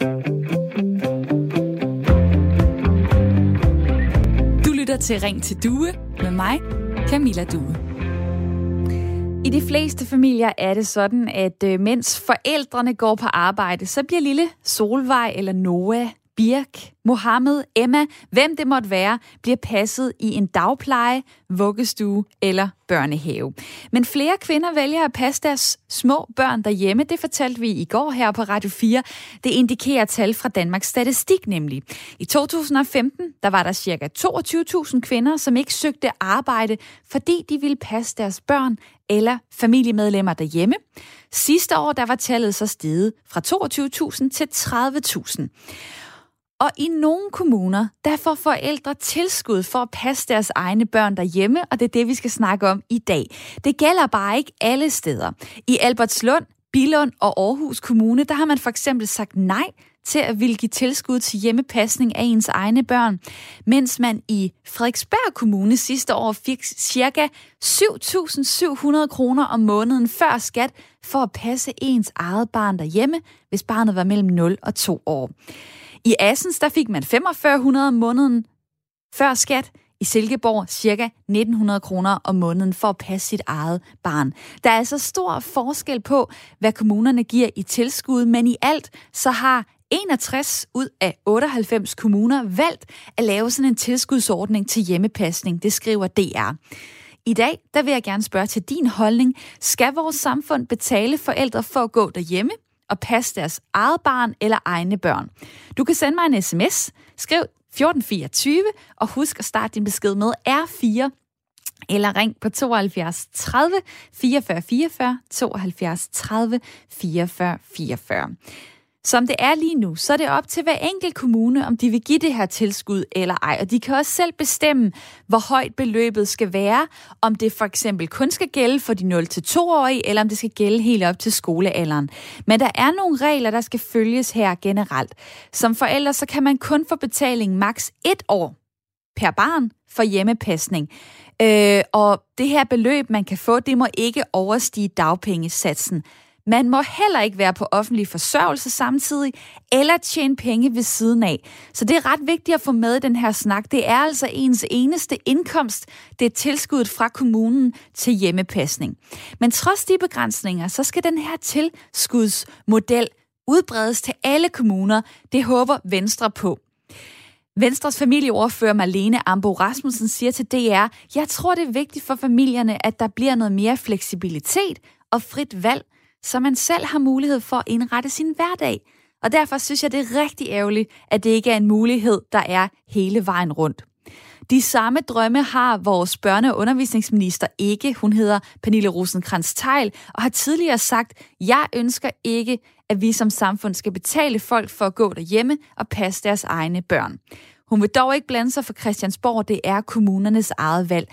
Du lytter til Ring til Due med mig, Camilla Due. I de fleste familier er det sådan, at øh, mens forældrene går på arbejde, så bliver lille Solvej eller Noah Birk, Mohammed, Emma, hvem det måtte være, bliver passet i en dagpleje, vuggestue eller børnehave. Men flere kvinder vælger at passe deres små børn derhjemme. Det fortalte vi i går her på Radio 4. Det indikerer tal fra Danmarks Statistik nemlig. I 2015 der var der ca. 22.000 kvinder, som ikke søgte arbejde, fordi de ville passe deres børn eller familiemedlemmer derhjemme. Sidste år der var tallet så steget fra 22.000 til 30.000. Og i nogle kommuner, der får forældre tilskud for at passe deres egne børn derhjemme, og det er det, vi skal snakke om i dag. Det gælder bare ikke alle steder. I Albertslund, Billund og Aarhus Kommune, der har man for eksempel sagt nej til at ville give tilskud til hjemmepasning af ens egne børn, mens man i Frederiksberg Kommune sidste år fik ca. 7.700 kroner om måneden før skat for at passe ens eget barn derhjemme, hvis barnet var mellem 0 og 2 år. I Assens, der fik man 4500 om måneden før skat. I Silkeborg cirka 1900 kroner om måneden for at passe sit eget barn. Der er altså stor forskel på, hvad kommunerne giver i tilskud, men i alt så har 61 ud af 98 kommuner valgt at lave sådan en tilskudsordning til hjemmepasning. Det skriver DR. I dag der vil jeg gerne spørge til din holdning. Skal vores samfund betale forældre for at gå derhjemme? At passe deres eget barn eller egne børn. Du kan sende mig en sms. Skriv 1424 og husk at starte din besked med R4 eller ring på 72 30 44 44 72 30 44 44. Som det er lige nu, så er det op til hver enkelt kommune, om de vil give det her tilskud eller ej. Og de kan også selv bestemme, hvor højt beløbet skal være. Om det for eksempel kun skal gælde for de 0-2-årige, eller om det skal gælde helt op til skolealderen. Men der er nogle regler, der skal følges her generelt. Som forældre, så kan man kun få betaling maks et år per barn for hjemmepasning. Øh, og det her beløb, man kan få, det må ikke overstige dagpengesatsen. Man må heller ikke være på offentlig forsørgelse samtidig, eller tjene penge ved siden af. Så det er ret vigtigt at få med i den her snak. Det er altså ens eneste indkomst. Det er tilskuddet fra kommunen til hjemmepasning. Men trods de begrænsninger, så skal den her tilskudsmodel udbredes til alle kommuner. Det håber Venstre på. Venstres familieordfører Marlene Ambo Rasmussen siger til DR, jeg tror det er vigtigt for familierne, at der bliver noget mere fleksibilitet og frit valg, så man selv har mulighed for at indrette sin hverdag. Og derfor synes jeg, det er rigtig ærgerligt, at det ikke er en mulighed, der er hele vejen rundt. De samme drømme har vores børne- og undervisningsminister ikke. Hun hedder Pernille rosenkrantz teil og har tidligere sagt, jeg ønsker ikke, at vi som samfund skal betale folk for at gå derhjemme og passe deres egne børn. Hun vil dog ikke blande sig for Christiansborg, det er kommunernes eget valg.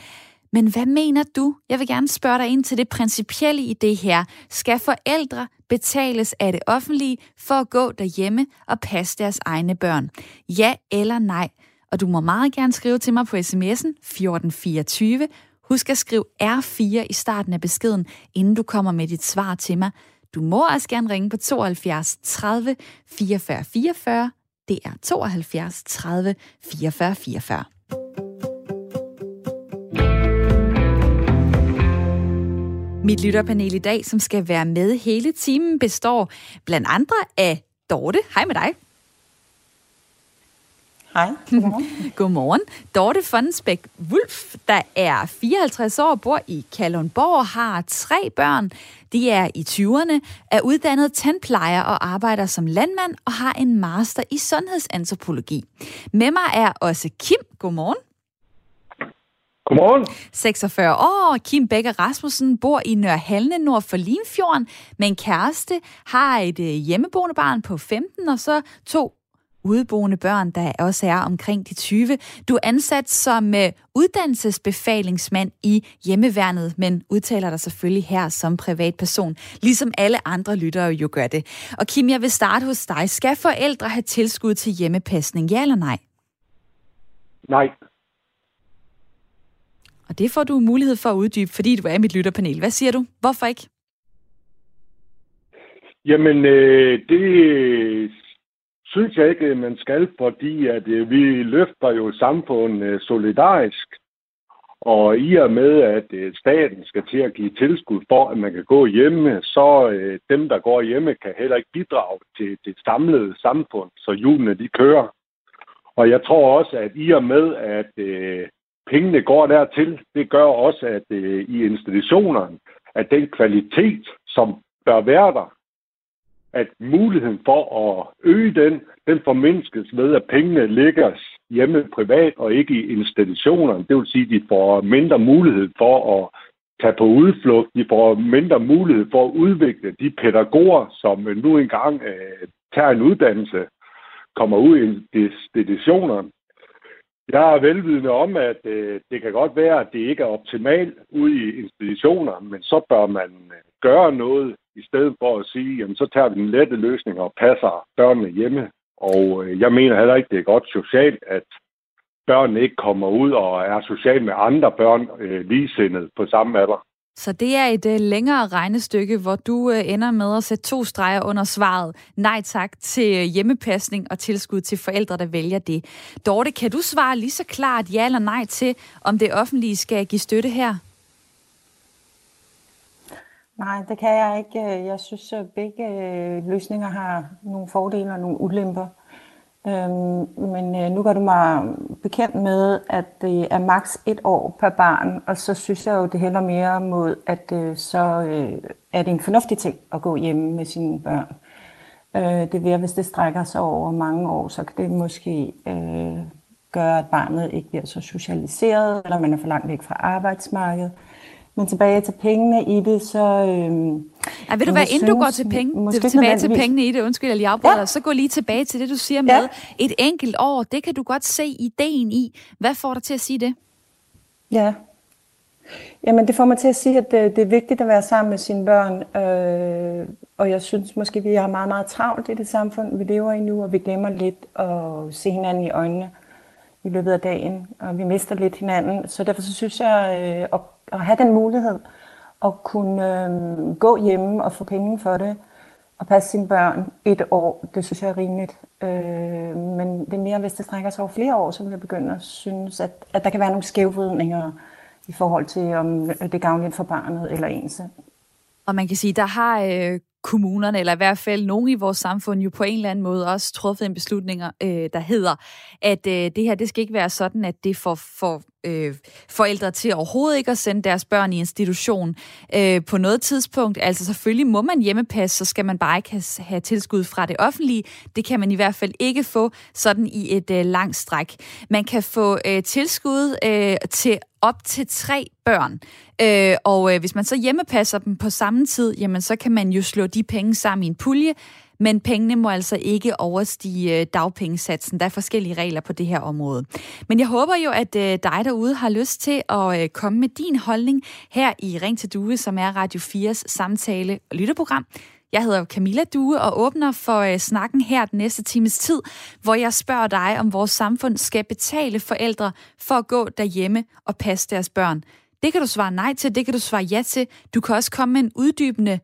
Men hvad mener du? Jeg vil gerne spørge dig ind til det principielle i det her. Skal forældre betales af det offentlige for at gå derhjemme og passe deres egne børn? Ja eller nej? Og du må meget gerne skrive til mig på sms'en 1424. Husk at skrive R4 i starten af beskeden, inden du kommer med dit svar til mig. Du må også gerne ringe på 72 30 44 44. Det er 72 30 44 44. Mit lytterpanel i dag, som skal være med hele timen, består blandt andre af Dorte. Hej med dig. Hej. Godmorgen. Godmorgen. Dorte Fonsbæk Wulf, der er 54 år, bor i Kalundborg, har tre børn. De er i 20'erne, er uddannet tandplejer og arbejder som landmand og har en master i sundhedsantropologi. Med mig er også Kim. Godmorgen. Godmorgen. 46 år, Kim Becker Rasmussen bor i Nørhalne nord for Limfjorden med en kæreste, har et øh, hjemmeboende barn på 15 og så to udeboende børn, der også er omkring de 20. Du er ansat som øh, uddannelsesbefalingsmand i hjemmeværnet, men udtaler dig selvfølgelig her som privatperson, ligesom alle andre lyttere jo gør det. Og Kim, jeg vil starte hos dig. Skal forældre have tilskud til hjemmepasning, ja eller nej? Nej. Og det får du mulighed for at uddybe, fordi du er i mit lytterpanel. Hvad siger du? Hvorfor ikke? Jamen, øh, det synes jeg ikke, man skal, fordi at øh, vi løfter jo samfundet øh, solidarisk. Og i og med, at øh, staten skal til at give tilskud for, at man kan gå hjemme, så øh, dem, der går hjemme, kan heller ikke bidrage til det samlede samfund, så hjulene de kører. Og jeg tror også, at i og med, at øh, pengene går dertil, det gør også, at øh, i institutionerne, at den kvalitet, som bør være der, at muligheden for at øge den, den formindskes ved, at pengene ligger hjemme privat og ikke i institutionerne. Det vil sige, at de får mindre mulighed for at tage på udflugt. De får mindre mulighed for at udvikle de pædagoger, som øh, nu engang øh, tager en uddannelse, kommer ud i institutionerne. Jeg er velvidende om, at øh, det kan godt være, at det ikke er optimalt ude i institutioner, men så bør man øh, gøre noget i stedet for at sige, jamen så tager vi den lette løsning og passer børnene hjemme. Og øh, jeg mener heller ikke, det er godt socialt, at børnene ikke kommer ud og er socialt med andre børn øh, ligesindet på samme alder. Så det er et øh, længere regnestykke, hvor du øh, ender med at sætte to streger under svaret. Nej tak til øh, hjemmepasning og tilskud til forældre, der vælger det. Dorte, kan du svare lige så klart ja eller nej til, om det offentlige skal give støtte her? Nej, det kan jeg ikke. Jeg synes, at begge løsninger har nogle fordele og nogle ulemper. Øhm, men øh, nu gør du mig bekendt med, at det er maks et år per barn, og så synes jeg jo, det hælder mere mod, at øh, så øh, er det en fornuftig ting at gå hjemme med sine børn. Øh, det vil, hvis det strækker sig over mange år, så kan det måske øh, gøre, at barnet ikke bliver så socialiseret, eller man er for langt væk fra arbejdsmarkedet. Men tilbage til pengene i det, så... Øhm, ja, ved du hvad, inden du går til, penge, det, tilbage til pengene i det, undskyld, jeg lige afbryder ja. så gå lige tilbage til det, du siger med ja. et enkelt år. Det kan du godt se ideen i. Hvad får dig til at sige det? Ja, Jamen, det får mig til at sige, at det, det er vigtigt at være sammen med sine børn. Øh, og jeg synes måske, vi har meget, meget travlt i det samfund, vi lever i nu, og vi glemmer lidt at se hinanden i øjnene i løbet af dagen, og vi mister lidt hinanden. Så derfor så synes jeg, øh, at, at have den mulighed at kunne øh, gå hjemme og få penge for det, og passe sine børn et år, det synes jeg er rimeligt. Øh, men det er mere, hvis det strækker sig over flere år, så vil jeg begynde at synes, at, at der kan være nogle skævvridninger i forhold til, om det er gavnligt for barnet eller en selv. Og man kan sige, der har øh, kommunerne, eller i hvert fald nogen i vores samfund, jo på en eller anden måde også truffet en beslutning, øh, der hedder, at øh, det her, det skal ikke være sådan, at det får får øh, forældre til overhovedet ikke at sende deres børn i institution øh, på noget tidspunkt. Altså selvfølgelig må man hjemmepasse, så skal man bare ikke have, have tilskud fra det offentlige. Det kan man i hvert fald ikke få sådan i et øh, langt stræk. Man kan få øh, tilskud øh, til op til tre børn. Øh, og øh, hvis man så hjemmepasser dem på samme tid, jamen så kan man jo slå de penge sammen i en pulje, men pengene må altså ikke overstige øh, dagpengesatsen. Der er forskellige regler på det her område. Men jeg håber jo, at øh, dig derude har lyst til at øh, komme med din holdning her i Ring til Due, som er Radio 4's samtale- og lytterprogram. Jeg hedder Camilla Due og åbner for snakken her den næste times tid, hvor jeg spørger dig, om vores samfund skal betale forældre for at gå derhjemme og passe deres børn. Det kan du svare nej til, det kan du svare ja til. Du kan også komme med en uddybende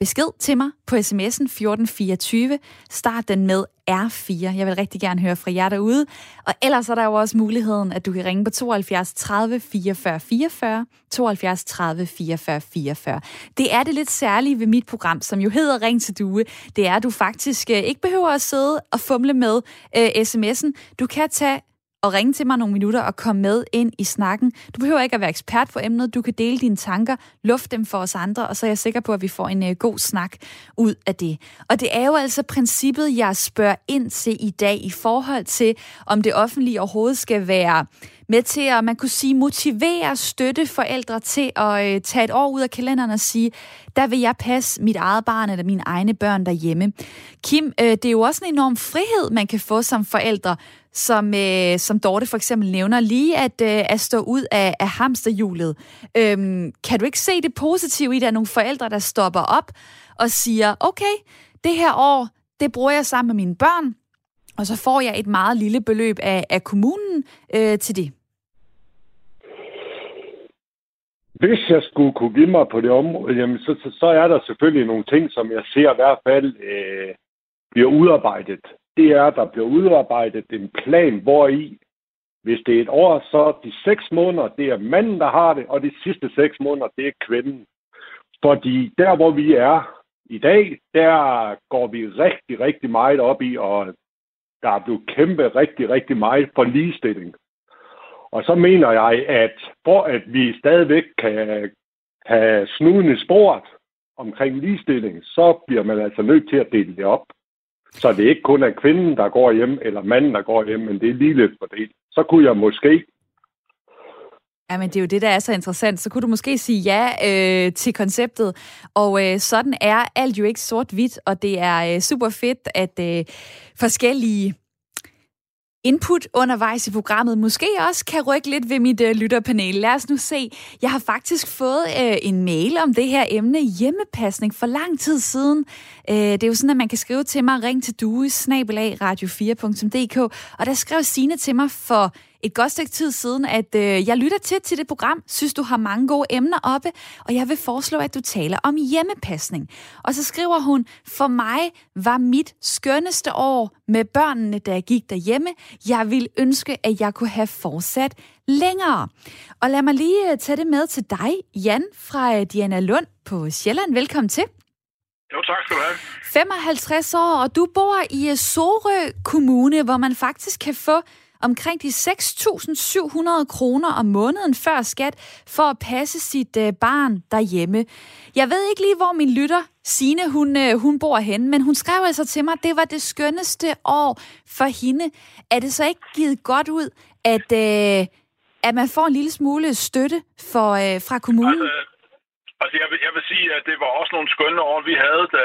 besked til mig på sms'en 1424. Start den med R4. Jeg vil rigtig gerne høre fra jer derude. Og ellers er der jo også muligheden, at du kan ringe på 72 30 44 44, 72 30 44 44. Det er det lidt særlige ved mit program, som jo hedder Ring til Due. Det er, at du faktisk øh, ikke behøver at sidde og fumle med øh, sms'en. Du kan tage at ringe til mig nogle minutter og komme med ind i snakken. Du behøver ikke at være ekspert på emnet. Du kan dele dine tanker, luft dem for os andre, og så er jeg sikker på, at vi får en uh, god snak ud af det. Og det er jo altså princippet, jeg spørger ind til i dag i forhold til, om det offentlige overhovedet skal være med til at, man kunne sige, motivere, støtte forældre til at øh, tage et år ud af kalenderen og sige, der vil jeg passe mit eget barn eller mine egne børn derhjemme. Kim, øh, det er jo også en enorm frihed, man kan få som forældre, som, øh, som Dorte for eksempel nævner, lige at, øh, at stå ud af, af hamsterhjulet. Øhm, kan du ikke se det positive i, at der er nogle forældre, der stopper op og siger, okay, det her år, det bruger jeg sammen med mine børn, og så får jeg et meget lille beløb af, af kommunen øh, til det. Hvis jeg skulle kunne give mig på det område, jamen, så, så, så er der selvfølgelig nogle ting, som jeg ser i hvert fald øh, bliver udarbejdet, det er, at der bliver udarbejdet en plan, hvor i, hvis det er et år, så de seks måneder, det er manden, der har det, og de sidste seks måneder, det er kvinden. Fordi der, hvor vi er i dag, der går vi rigtig, rigtig meget op i, og der er blevet kæmpe rigtig, rigtig meget for ligestilling. Og så mener jeg, at for at vi stadigvæk kan have snuden i sporet omkring ligestilling, så bliver man altså nødt til at dele det op. Så det er ikke kun er kvinden, der går hjem, eller manden, der går hjem, men det er lige lidt fordelt. Så kunne jeg måske Ja, men det er jo det, der er så interessant. Så kunne du måske sige ja øh, til konceptet. Og øh, sådan er alt jo ikke sort-hvidt, og det er øh, super fedt, at øh, forskellige input undervejs i programmet måske også kan rykke lidt ved mit øh, lytterpanel. Lad os nu se. Jeg har faktisk fået øh, en mail om det her emne hjemmepasning for lang tid siden. Øh, det er jo sådan, at man kan skrive til mig, ring til due, snabelag radio4.dk, og der skrev Sine til mig for et godt stykke tid siden, at øh, jeg lytter til til det program, synes du har mange gode emner oppe, og jeg vil foreslå, at du taler om hjemmepasning. Og så skriver hun, for mig var mit skønneste år med børnene, da jeg gik derhjemme. Jeg vil ønske, at jeg kunne have fortsat længere. Og lad mig lige øh, tage det med til dig, Jan fra øh, Diana Lund på Sjælland. Velkommen til. Jo, tak skal du have. 55 år, og du bor i Sorø Kommune, hvor man faktisk kan få omkring de 6.700 kroner om måneden før skat for at passe sit øh, barn derhjemme. Jeg ved ikke lige, hvor min lytter, Sine, hun, øh, hun bor henne, men hun skrev altså til mig, at det var det skønneste år for hende. Er det så ikke givet godt ud, at, øh, at man får en lille smule støtte for, øh, fra kommunen? Altså, Altså, jeg vil, jeg vil sige, at det var også nogle skønne år, vi havde, da,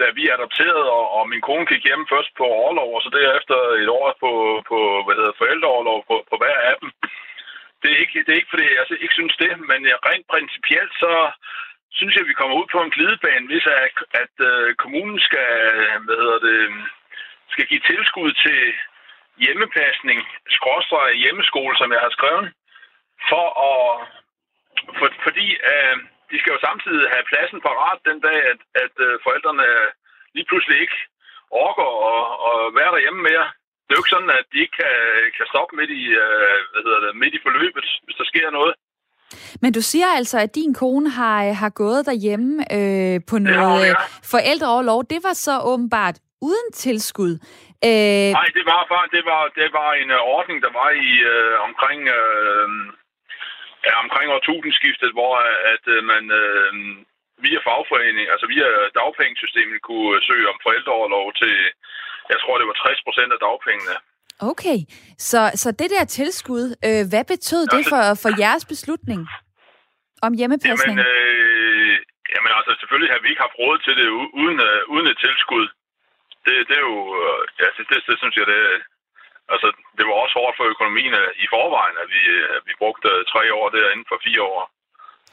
da vi adopterede, og, og min kone gik hjem først på overlov, og så derefter et år på, på hvad hedder, forældreoverlov på, på hver af dem. Det er, ikke, det er ikke, fordi jeg altså, ikke synes det, men rent principielt, så synes jeg, at vi kommer ud på en glidebane, hvis at, at, at kommunen skal, hvad hedder det, skal give tilskud til hjemmepasning, skråstrej hjemmeskole, som jeg har skrevet, for at, for, fordi uh, de skal jo samtidig have pladsen parat den dag, at, at uh, forældrene lige pludselig ikke orker at, at være derhjemme mere. Det er jo ikke sådan, at de ikke kan, kan stoppe midt i, uh, hvad hedder det, midt i forløbet, hvis der sker noget. Men du siger altså, at din kone har, har gået derhjemme øh, på noget ja, ja. forældreoverlov. Det var så åbenbart uden tilskud. Øh... Nej, det var, det var, det var en ordning, der var i uh, omkring... Ja, omkring årtusindskiftet, hvor at øh, man øh, via fagforening, altså via dagpengesystemet, kunne søge om forældreoverlov til, jeg tror, det var 60 procent af dagpengene. Okay, så, så det der tilskud, øh, hvad betød det for, for jeres beslutning om hjemmepasning? Jamen, øh, jamen altså, selvfølgelig har vi ikke haft råd til det uden, øh, uden et tilskud. Det, det er jo, øh, ja, det, det, det synes jeg, det, Altså, det var også hårdt for økonomien øh, i forvejen, at vi, at vi brugte tre år der inden for fire år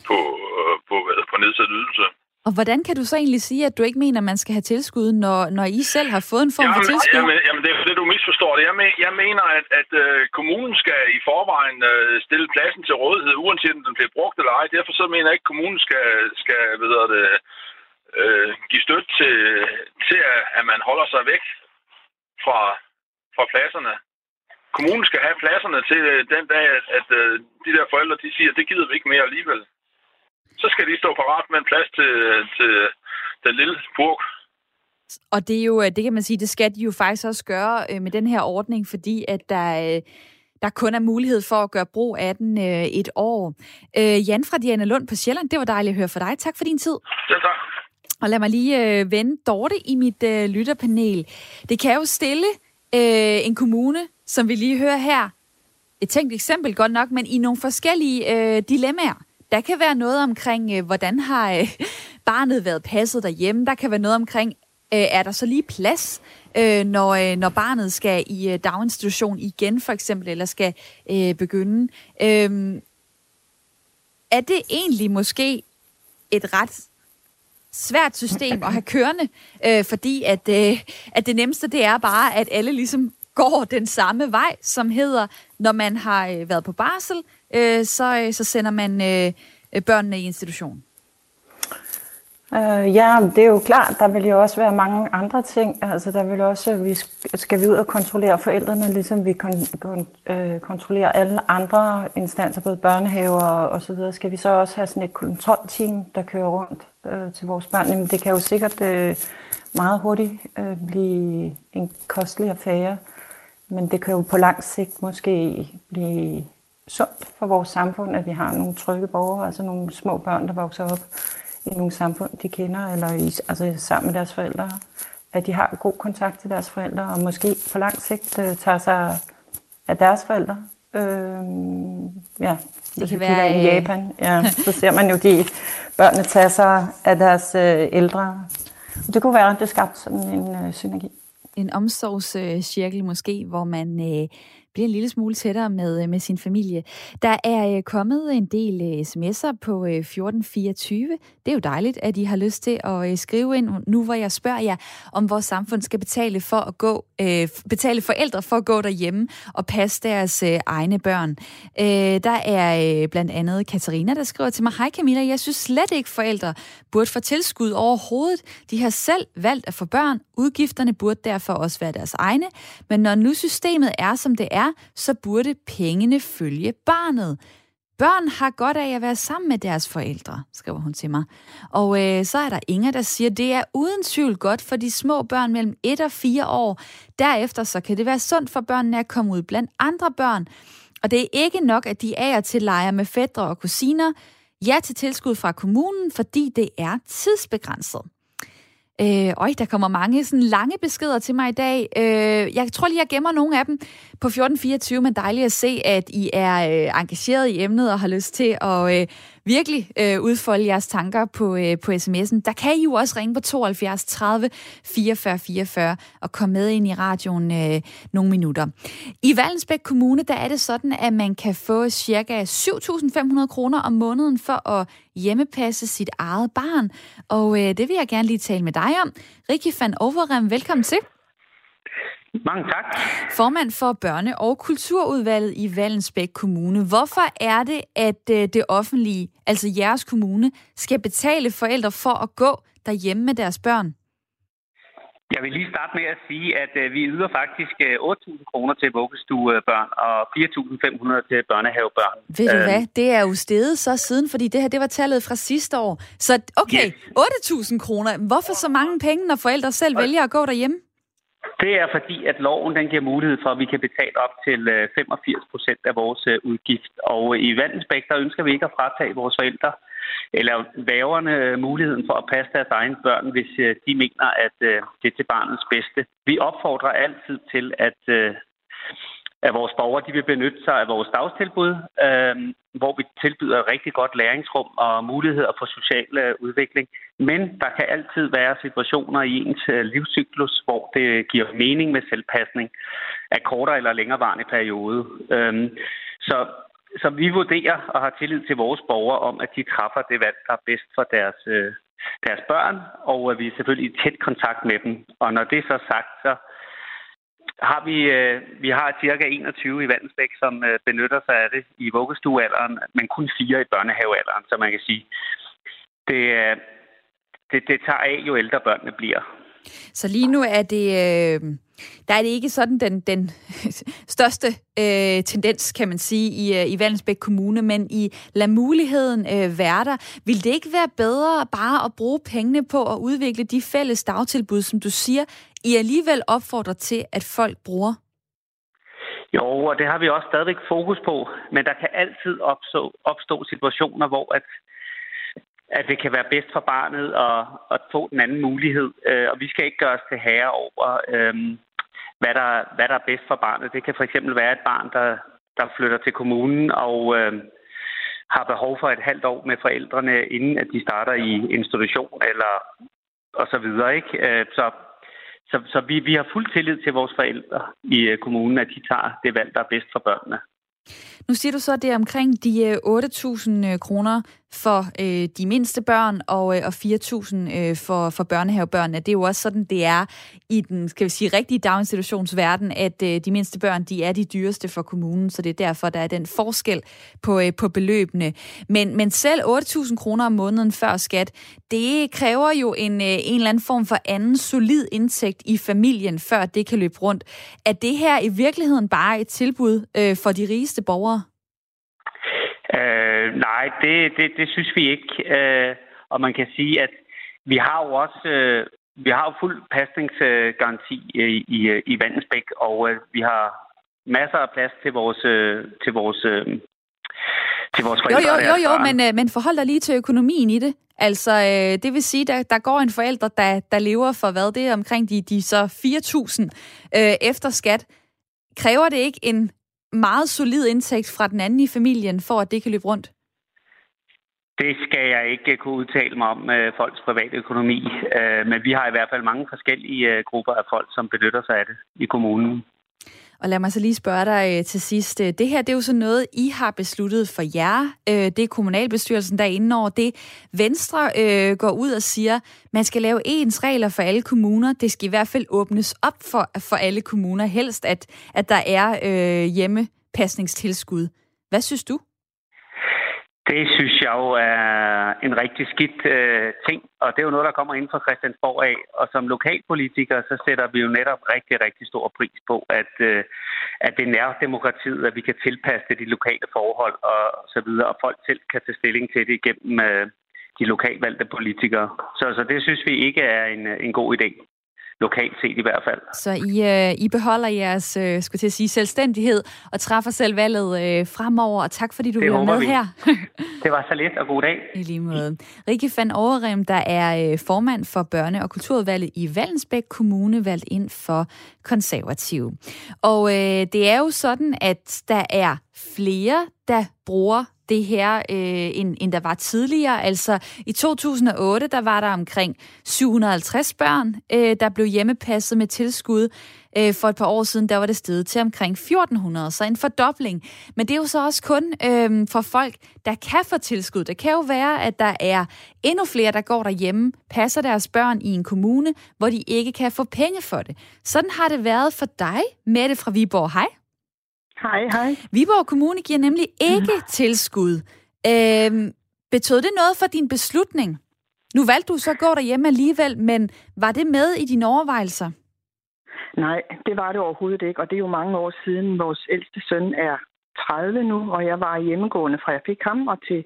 på, øh, på, på nedsat ydelse. Og hvordan kan du så egentlig sige, at du ikke mener, at man skal have tilskud, når, når I selv har fået en form jamen, for tilskud? Jamen, jamen, det er det, du misforstår det. Jeg, men, jeg mener, at, at uh, kommunen skal i forvejen stille pladsen til rådighed, uanset om den bliver brugt eller ej. Derfor så mener jeg ikke, at kommunen skal, skal hvad det, uh, give støtte til, til, at man holder sig væk fra, fra pladserne. Kommunen skal have pladserne til øh, den dag, at, at øh, de der forældre de siger, at det gider vi ikke mere alligevel. Så skal de stå parat med en plads til, til den lille purk. Og det er jo, øh, det kan man sige, det skal de jo faktisk også gøre med den her ordning, fordi at der, der kun er mulighed for at gøre brug af den et år. Jan fra Diana Lund på Sjælland, det var dejligt at høre for dig. Tak for din tid. Ja, tak. Og lad mig lige vende Dorte i mit lytterpanel. Det kan jo stille øh, en kommune, som vi lige hører her, et tænkt eksempel godt nok, men i nogle forskellige øh, dilemmaer. Der kan være noget omkring, øh, hvordan har øh, barnet været passet derhjemme. Der kan være noget omkring, øh, er der så lige plads, øh, når, øh, når barnet skal i øh, daginstitution igen, for eksempel, eller skal øh, begynde. Øh, er det egentlig måske et ret svært system at have kørende, øh, fordi at, øh, at det nemmeste det er bare, at alle ligesom går den samme vej, som hedder, når man har øh, været på barsel, øh, så, øh, så sender man øh, øh børnene i institution. Øh, ja, det er jo klart, der vil jo også være mange andre ting. Altså, der vil også, vi skal vi ud og kontrollere forældrene, ligesom vi kon, kon, øh, kontrollerer alle andre instanser, både børnehaver og så videre. Skal vi så også have sådan et kontrolteam, der kører rundt øh, til vores børn? Jamen, det kan jo sikkert øh, meget hurtigt øh, blive en kostelig affære, men det kan jo på lang sigt måske blive sundt for vores samfund, at vi har nogle trygge borgere, altså nogle små børn, der vokser op i nogle samfund, de kender, eller i, altså sammen med deres forældre, at de har god kontakt til deres forældre, og måske på lang sigt uh, tager sig af deres forældre. Øh, ja, det kan være i Japan, ja, så ser man jo de børnene tage sig af deres øh, ældre. Det kunne være, at det skabte sådan en øh, synergi. En omsorgscirkel måske, hvor man øh, blive en lille smule tættere med, øh, med sin familie. Der er øh, kommet en del øh, sms'er på 1424. Det er jo dejligt, at I har lyst til at skrive ind, nu hvor jeg spørger jer, om vores samfund skal betale for at gå, betale forældre for at gå derhjemme og passe deres egne børn. Der er blandt andet Katarina, der skriver til mig, Hej Camilla, jeg synes slet ikke forældre burde få tilskud overhovedet. De har selv valgt at få børn. Udgifterne burde derfor også være deres egne. Men når nu systemet er, som det er, er, så burde pengene følge barnet. Børn har godt af at være sammen med deres forældre, skriver hun til mig. Og øh, så er der Inger, der siger, det er uden tvivl godt for de små børn mellem 1 og 4 år. Derefter så kan det være sundt for børnene at komme ud blandt andre børn. Og det er ikke nok, at de er til leger med fædre og kusiner. Ja til tilskud fra kommunen, fordi det er tidsbegrænset. Øh, øj, der kommer mange sådan lange beskeder til mig i dag. Øh, jeg tror lige, jeg gemmer nogle af dem på 1424, men dejligt at se, at I er øh, engageret i emnet og har lyst til at øh, virkelig øh, udfolde jeres tanker på, øh, på sms'en. Der kan I jo også ringe på 72 30 44 44 og komme med ind i radioen øh, nogle minutter. I Valensbæk Kommune, der er det sådan, at man kan få cirka 7.500 kroner om måneden for at hjemmepasse sit eget barn. Og øh, det vil jeg gerne lige tale med dig om. Rikki van Overrem, velkommen til. Mange tak. Formand for Børne- og Kulturudvalget i Vallensbæk Kommune. Hvorfor er det, at øh, det offentlige, altså jeres kommune, skal betale forældre for at gå derhjemme med deres børn? Jeg vil lige starte med at sige, at øh, vi yder faktisk 8.000 øh, kroner til vuggestuebørn og 4.500 til børnehavebørn. Ved du hvad? Det er jo steget så siden, fordi det her det var tallet fra sidste år. Så okay, yes. 8.000 kroner. Hvorfor så mange penge, når forældre selv vælger at gå derhjemme? Det er fordi, at loven den giver mulighed for, at vi kan betale op til øh, 85 procent af vores øh, udgift. Og øh, i Vandensbæk, der ønsker vi ikke at fratage vores forældre eller væverne muligheden for at passe deres egne børn, hvis de mener, at det er til barnets bedste. Vi opfordrer altid til, at at vores borgere de vil benytte sig af vores dagstilbud, øh, hvor vi tilbyder et rigtig godt læringsrum og muligheder for social øh, udvikling. Men der kan altid være situationer i ens øh, livscyklus, hvor det giver mening med selvpasning af kortere eller længerevarende periode. Øh, så, så vi vurderer og har tillid til vores borgere om, at de træffer det valg, der er bedst for deres, øh, deres børn, og at vi er selvfølgelig i tæt kontakt med dem. Og når det er så sagt, så har vi, øh, vi har cirka 21 i Vandensbæk, som øh, benytter sig af det i vuggestuealderen, men kun fire i børnehavealderen, så man kan sige, det, øh, det, det tager af, jo ældre børnene bliver. Så lige nu er det, øh, der er det ikke sådan den, den største øh, tendens, kan man sige, i, øh, i Vandensbæk Kommune, men I lad muligheden øh, være der. Vil det ikke være bedre bare at bruge pengene på at udvikle de fælles dagtilbud, som du siger, i alligevel opfordrer til, at folk bruger? Jo, og det har vi også stadigvæk fokus på, men der kan altid opstå, opstå situationer, hvor at at det kan være bedst for barnet at, at få den anden mulighed. Øh, og vi skal ikke gøre os til herre over, øh, hvad, der, hvad der er bedst for barnet. Det kan for eksempel være et barn, der, der flytter til kommunen og øh, har behov for et halvt år med forældrene, inden at de starter i institution eller og så videre. Ikke? Øh, så så, så vi, vi har fuld tillid til vores forældre i øh, kommunen, at de tager det valg, der er bedst for børnene. Nu siger du så, at det er omkring de øh, 8.000 øh, kroner for øh, de mindste børn og, øh, og 4.000 øh, for, for børnehavebørnene. Det er jo også sådan, det er i den skal vi sige, rigtige daginstitutionsverden, at øh, de mindste børn de er de dyreste for kommunen, så det er derfor, der er den forskel på, øh, på beløbene. Men, men selv 8.000 kroner om måneden før skat, det kræver jo en, øh, en eller anden form for anden solid indtægt i familien, før det kan løbe rundt. Er det her i virkeligheden bare et tilbud øh, for de rigeste borgere? Øh, nej, det, det, det synes vi ikke. Øh, og man kan sige, at vi har jo også øh, vi har jo fuld pasningsgaranti i, i, i Vandensbæk, og øh, vi har masser af plads til vores, øh, til vores øh, til vores forældre. Jo, jo, jo, jo men, øh, men forhold dig lige til økonomien i det. Altså, øh, det vil sige, der, der går en forælder, der, der lever for hvad det er omkring de, de så 4.000 øh, efter skat. Kræver det ikke en meget solid indtægt fra den anden i familien, for at det kan løbe rundt? Det skal jeg ikke kunne udtale mig om øh, folks private økonomi, øh, men vi har i hvert fald mange forskellige øh, grupper af folk, som benytter sig af det i kommunen. Og lad mig så lige spørge dig øh, til sidst. Øh, det her det er jo så noget, I har besluttet for jer. Øh, det er kommunalbestyrelsen, der er inde over det. Venstre øh, går ud og siger, man skal lave ens regler for alle kommuner. Det skal i hvert fald åbnes op for, for alle kommuner. Helst, at, at der er øh, hjemmepasningstilskud. Hvad synes du? Det synes jeg jo er en rigtig skidt øh, ting, og det er jo noget, der kommer ind fra Christiansborg af. Og som lokalpolitikere, så sætter vi jo netop rigtig, rigtig stor pris på, at, øh, at det er nærdemokratiet, at vi kan tilpasse det de lokale forhold og så videre, og folk selv kan tage stilling til det igennem øh, de lokalvalgte politikere. Så, så det synes vi ikke er en, en god idé lokalt set i hvert fald. Så I, øh, I beholder jeres øh, skulle til at sige, selvstændighed og træffer selv valget øh, fremover, og tak fordi du være med vi. her. det var så lidt, og god dag. I lige måde. Rikke van Overrem, der er øh, formand for Børne- og Kulturudvalget i Vallensbæk Kommune, valgt ind for konservative. Og øh, det er jo sådan, at der er flere, der bruger det her, øh, end, end der var tidligere. Altså i 2008, der var der omkring 750 børn, øh, der blev hjemmepasset med tilskud. Øh, for et par år siden, der var det steget til omkring 1400, så en fordobling. Men det er jo så også kun øh, for folk, der kan få tilskud. Det kan jo være, at der er endnu flere, der går derhjemme, passer deres børn i en kommune, hvor de ikke kan få penge for det. Sådan har det været for dig, Mette fra Viborg. Hej. Hej, hej. Viborg Kommune giver nemlig ikke mm. tilskud. Øhm, betød det noget for din beslutning? Nu valgte du så at gå derhjemme alligevel, men var det med i dine overvejelser? Nej, det var det overhovedet ikke, og det er jo mange år siden. Vores ældste søn er 30 nu, og jeg var hjemmegående fra jeg fik ham, og til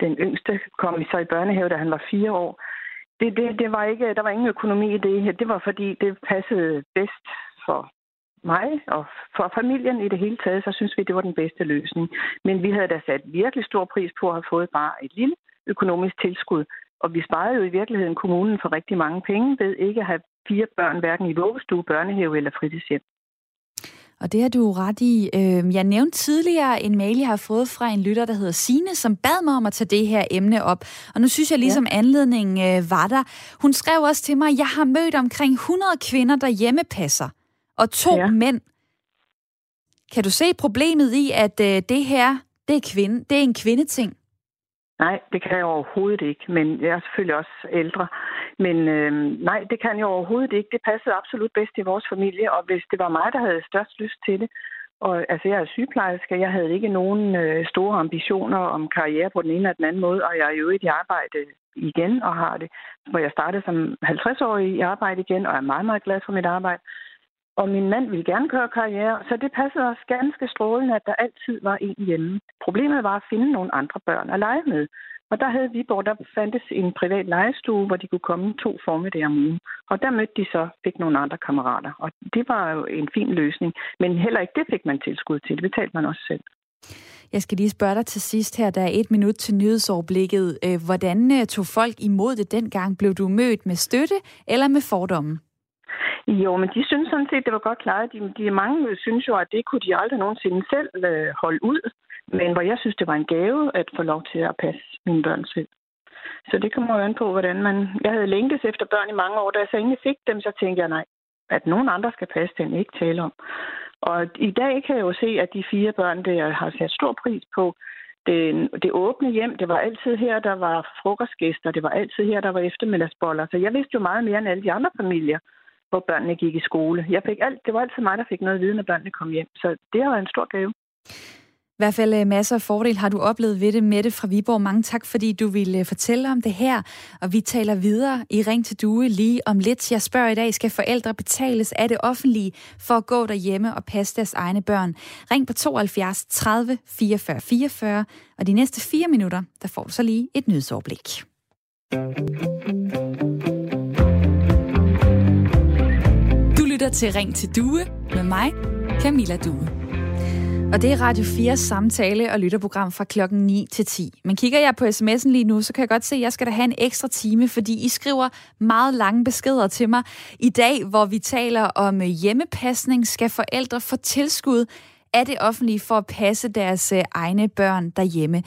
den yngste kom vi så i børnehave, da han var fire år. Det, det, det var ikke, der var ingen økonomi i det. Det var fordi, det passede bedst for mig og for familien i det hele taget, så synes vi, det var den bedste løsning. Men vi havde da sat virkelig stor pris på at have fået bare et lille økonomisk tilskud. Og vi sparede jo i virkeligheden kommunen for rigtig mange penge ved ikke at have fire børn, hverken i vuggestue, børnehave eller fritidshjem. Og det har du ret i. Øhm, jeg nævnte tidligere en mail, jeg har fået fra en lytter, der hedder Sine, som bad mig om at tage det her emne op. Og nu synes jeg ligesom ja. anledningen øh, var der. Hun skrev også til mig, jeg har mødt omkring 100 kvinder, der hjemmepasser og to ja. mænd. Kan du se problemet i, at øh, det her, det er, kvinde, det er en kvindeting? Nej, det kan jeg overhovedet ikke, men jeg er selvfølgelig også ældre. Men øh, nej, det kan jeg overhovedet ikke. Det passede absolut bedst i vores familie, og hvis det var mig, der havde størst lyst til det, og altså jeg er sygeplejerske, jeg havde ikke nogen øh, store ambitioner om karriere på den ene eller den anden måde, og jeg er jo i arbejde igen og har det, hvor jeg startede som 50-årig i arbejde igen, og er meget, meget glad for mit arbejde. Og min mand ville gerne køre karriere, så det passede os ganske strålende, at der altid var en hjemme. Problemet var at finde nogle andre børn at lege med. Og der havde vi, der fandtes en privat legestue, hvor de kunne komme to formiddage om ugen. Og der mødte de så, fik nogle andre kammerater. Og det var jo en fin løsning. Men heller ikke det fik man tilskud til. Det betalte man også selv. Jeg skal lige spørge dig til sidst her, der er et minut til nyhedsoverblikket. Øh, hvordan øh, tog folk imod det dengang? Blev du mødt med støtte eller med fordomme? Jo, men de synes sådan set, det var godt klaret. De, de mange synes jo, at det kunne de aldrig nogensinde selv øh, holde ud. Men hvor jeg synes, det var en gave at få lov til at passe mine børn selv. Så det kommer jo an på, hvordan man... Jeg havde længtes efter børn i mange år. Da jeg så egentlig fik dem, så tænkte jeg, nej, at nogen andre skal passe den, ikke tale om. Og i dag kan jeg jo se, at de fire børn, der har sat stor pris på det, det åbne hjem, det var altid her, der var frokostgæster, det var altid her, der var eftermiddagsboller. Så jeg vidste jo meget mere end alle de andre familier, hvor børnene gik i skole. Jeg fik alt, det var altid mig, der fik noget viden, når børnene kom hjem. Så det har været en stor gave. I hvert fald øh, masser af fordel har du oplevet ved det, Mette fra Viborg. Mange tak, fordi du ville øh, fortælle om det her. Og vi taler videre i Ring til Due lige om lidt. Jeg spørger i dag, skal forældre betales af det offentlige for at gå derhjemme og passe deres egne børn? Ring på 72 30 44 44, og de næste fire minutter, der får du så lige et nyhedsoverblik. Lytter til Ring til Due med mig, Camilla Due. Og det er Radio 4 samtale- og lytterprogram fra klokken 9 til 10. Men kigger jeg på sms'en lige nu, så kan jeg godt se, at jeg skal da have en ekstra time, fordi I skriver meget lange beskeder til mig. I dag, hvor vi taler om hjemmepasning, skal forældre få tilskud af det offentlige for at passe deres øh, egne børn derhjemme.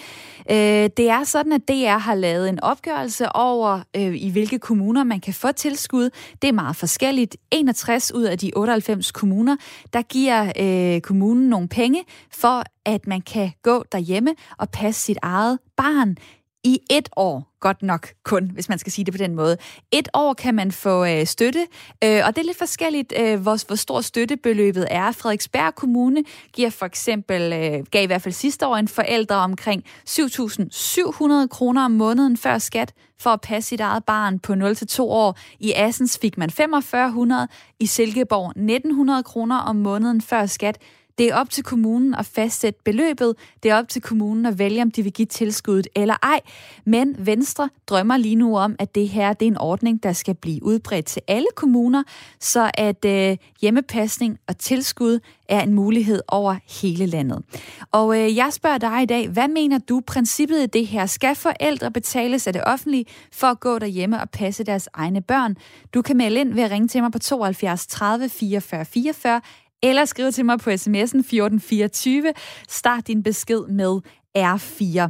Øh, det er sådan, at DR har lavet en opgørelse over, øh, i hvilke kommuner man kan få tilskud. Det er meget forskelligt. 61 ud af de 98 kommuner, der giver kommunen nogle penge for, at man kan gå derhjemme og passe sit eget barn i et år godt nok kun, hvis man skal sige det på den måde. Et år kan man få øh, støtte, øh, og det er lidt forskelligt, øh, hvor, hvor stor støttebeløbet er. Frederiksberg Kommune giver for eksempel, øh, gav i hvert fald sidste år en forældre omkring 7.700 kroner om måneden før skat for at passe sit eget barn på 0-2 år. I Assens fik man 4500, i Silkeborg 1900 kroner om måneden før skat. Det er op til kommunen at fastsætte beløbet. Det er op til kommunen at vælge, om de vil give tilskuddet eller ej. Men Venstre drømmer lige nu om, at det her det er en ordning, der skal blive udbredt til alle kommuner, så at øh, hjemmepasning og tilskud er en mulighed over hele landet. Og øh, jeg spørger dig i dag, hvad mener du princippet i det her? Skal forældre betales af det offentlige for at gå derhjemme og passe deres egne børn? Du kan melde ind ved at ringe til mig på 72 30 44 44 eller skriv til mig på sms'en 1424. Start din besked med R4.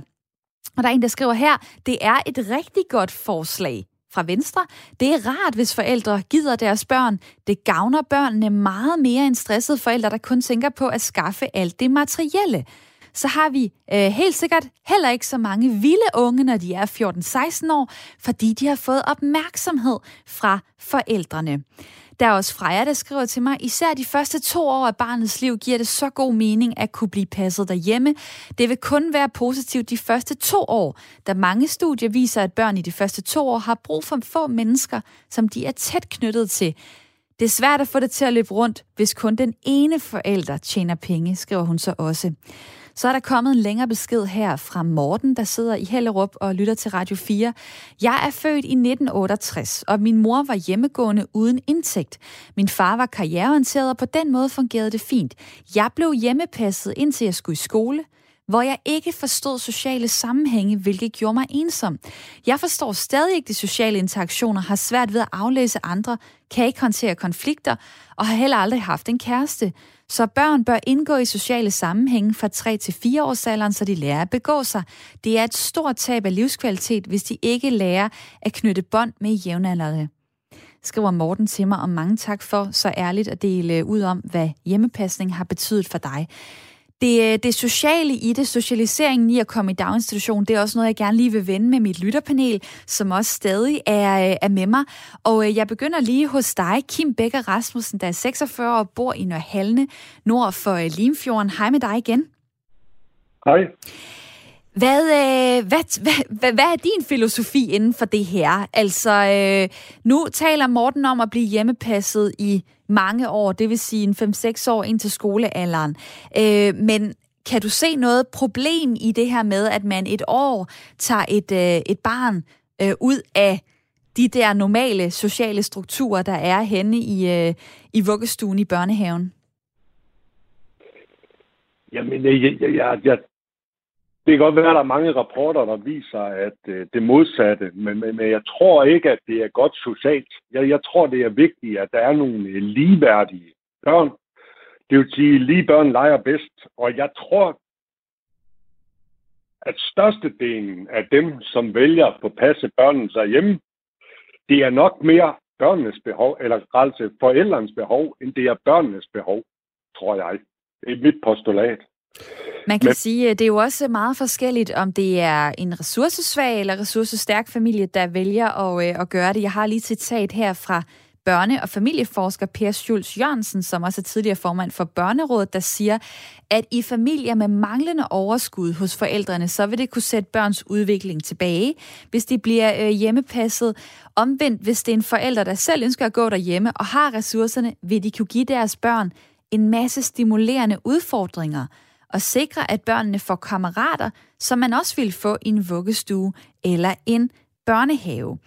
Og der er en, der skriver her, det er et rigtig godt forslag fra Venstre. Det er rart, hvis forældre gider deres børn. Det gavner børnene meget mere end stressede forældre, der kun tænker på at skaffe alt det materielle. Så har vi øh, helt sikkert heller ikke så mange vilde unge, når de er 14-16 år, fordi de har fået opmærksomhed fra forældrene. Der er også Freja, der skriver til mig, især de første to år af barnets liv giver det så god mening at kunne blive passet derhjemme. Det vil kun være positivt de første to år, da mange studier viser, at børn i de første to år har brug for få mennesker, som de er tæt knyttet til. Det er svært at få det til at løbe rundt, hvis kun den ene forælder tjener penge, skriver hun så også. Så er der kommet en længere besked her fra Morten, der sidder i Hellerup og lytter til Radio 4. Jeg er født i 1968, og min mor var hjemmegående uden indtægt. Min far var karriereorienteret, og på den måde fungerede det fint. Jeg blev hjemmepasset, indtil jeg skulle i skole hvor jeg ikke forstod sociale sammenhænge, hvilket gjorde mig ensom. Jeg forstår stadig ikke de sociale interaktioner, har svært ved at aflæse andre, kan ikke håndtere konflikter og har heller aldrig haft en kæreste. Så børn bør indgå i sociale sammenhænge fra 3 til 4 års alderen, så de lærer at begå sig. Det er et stort tab af livskvalitet, hvis de ikke lærer at knytte bånd med jævnaldrende skriver Morten til mig, og mange tak for så ærligt at dele ud om, hvad hjemmepasning har betydet for dig. Det, øh, det sociale i det, socialiseringen i at komme i daginstitution, det er også noget, jeg gerne lige vil vende med mit lytterpanel, som også stadig er, øh, er med mig. Og øh, jeg begynder lige hos dig, Kim Becker Rasmussen, der er 46 og bor i Nørhalne, nord for Limfjorden. Hej med dig igen. Hej. Hvad, øh, hvad, hvad, hvad, hvad er din filosofi inden for det her? Altså, øh, nu taler Morten om at blive hjemmepasset i mange år, det vil sige en 5-6 år ind til skolealderen. Øh, men kan du se noget problem i det her med, at man et år tager et, øh, et barn øh, ud af de der normale sociale strukturer, der er henne i, øh, i vuggestuen i børnehaven? Jamen, jeg, jeg, jeg, det kan godt være, at der er mange rapporter, der viser, at øh, det modsatte, men, men, men jeg tror ikke, at det er godt socialt. Jeg, jeg tror, det er vigtigt, at der er nogle øh, ligeværdige børn. Det vil sige, at lige børn leger bedst. Og jeg tror, at størstedelen af dem, som vælger at få passe børnene sig hjemme, det er nok mere børnenes behov, eller altså forældrenes behov, end det er børnenes behov, tror jeg. Det er mit postulat. Man kan Men... sige, at det er jo også meget forskelligt, om det er en ressourcesvag eller ressourcestærk familie, der vælger at, øh, at gøre det. Jeg har lige et citat her fra børne- og familieforsker Per Schulz Jørgensen, som også er tidligere formand for Børnerådet, der siger, at i familier med manglende overskud hos forældrene, så vil det kunne sætte børns udvikling tilbage, hvis de bliver øh, hjemmepasset. Omvendt, hvis det er en forælder, der selv ønsker at gå derhjemme og har ressourcerne, vil de kunne give deres børn en masse stimulerende udfordringer og sikre, at børnene får kammerater, som man også vil få i en vuggestue eller en børnehave.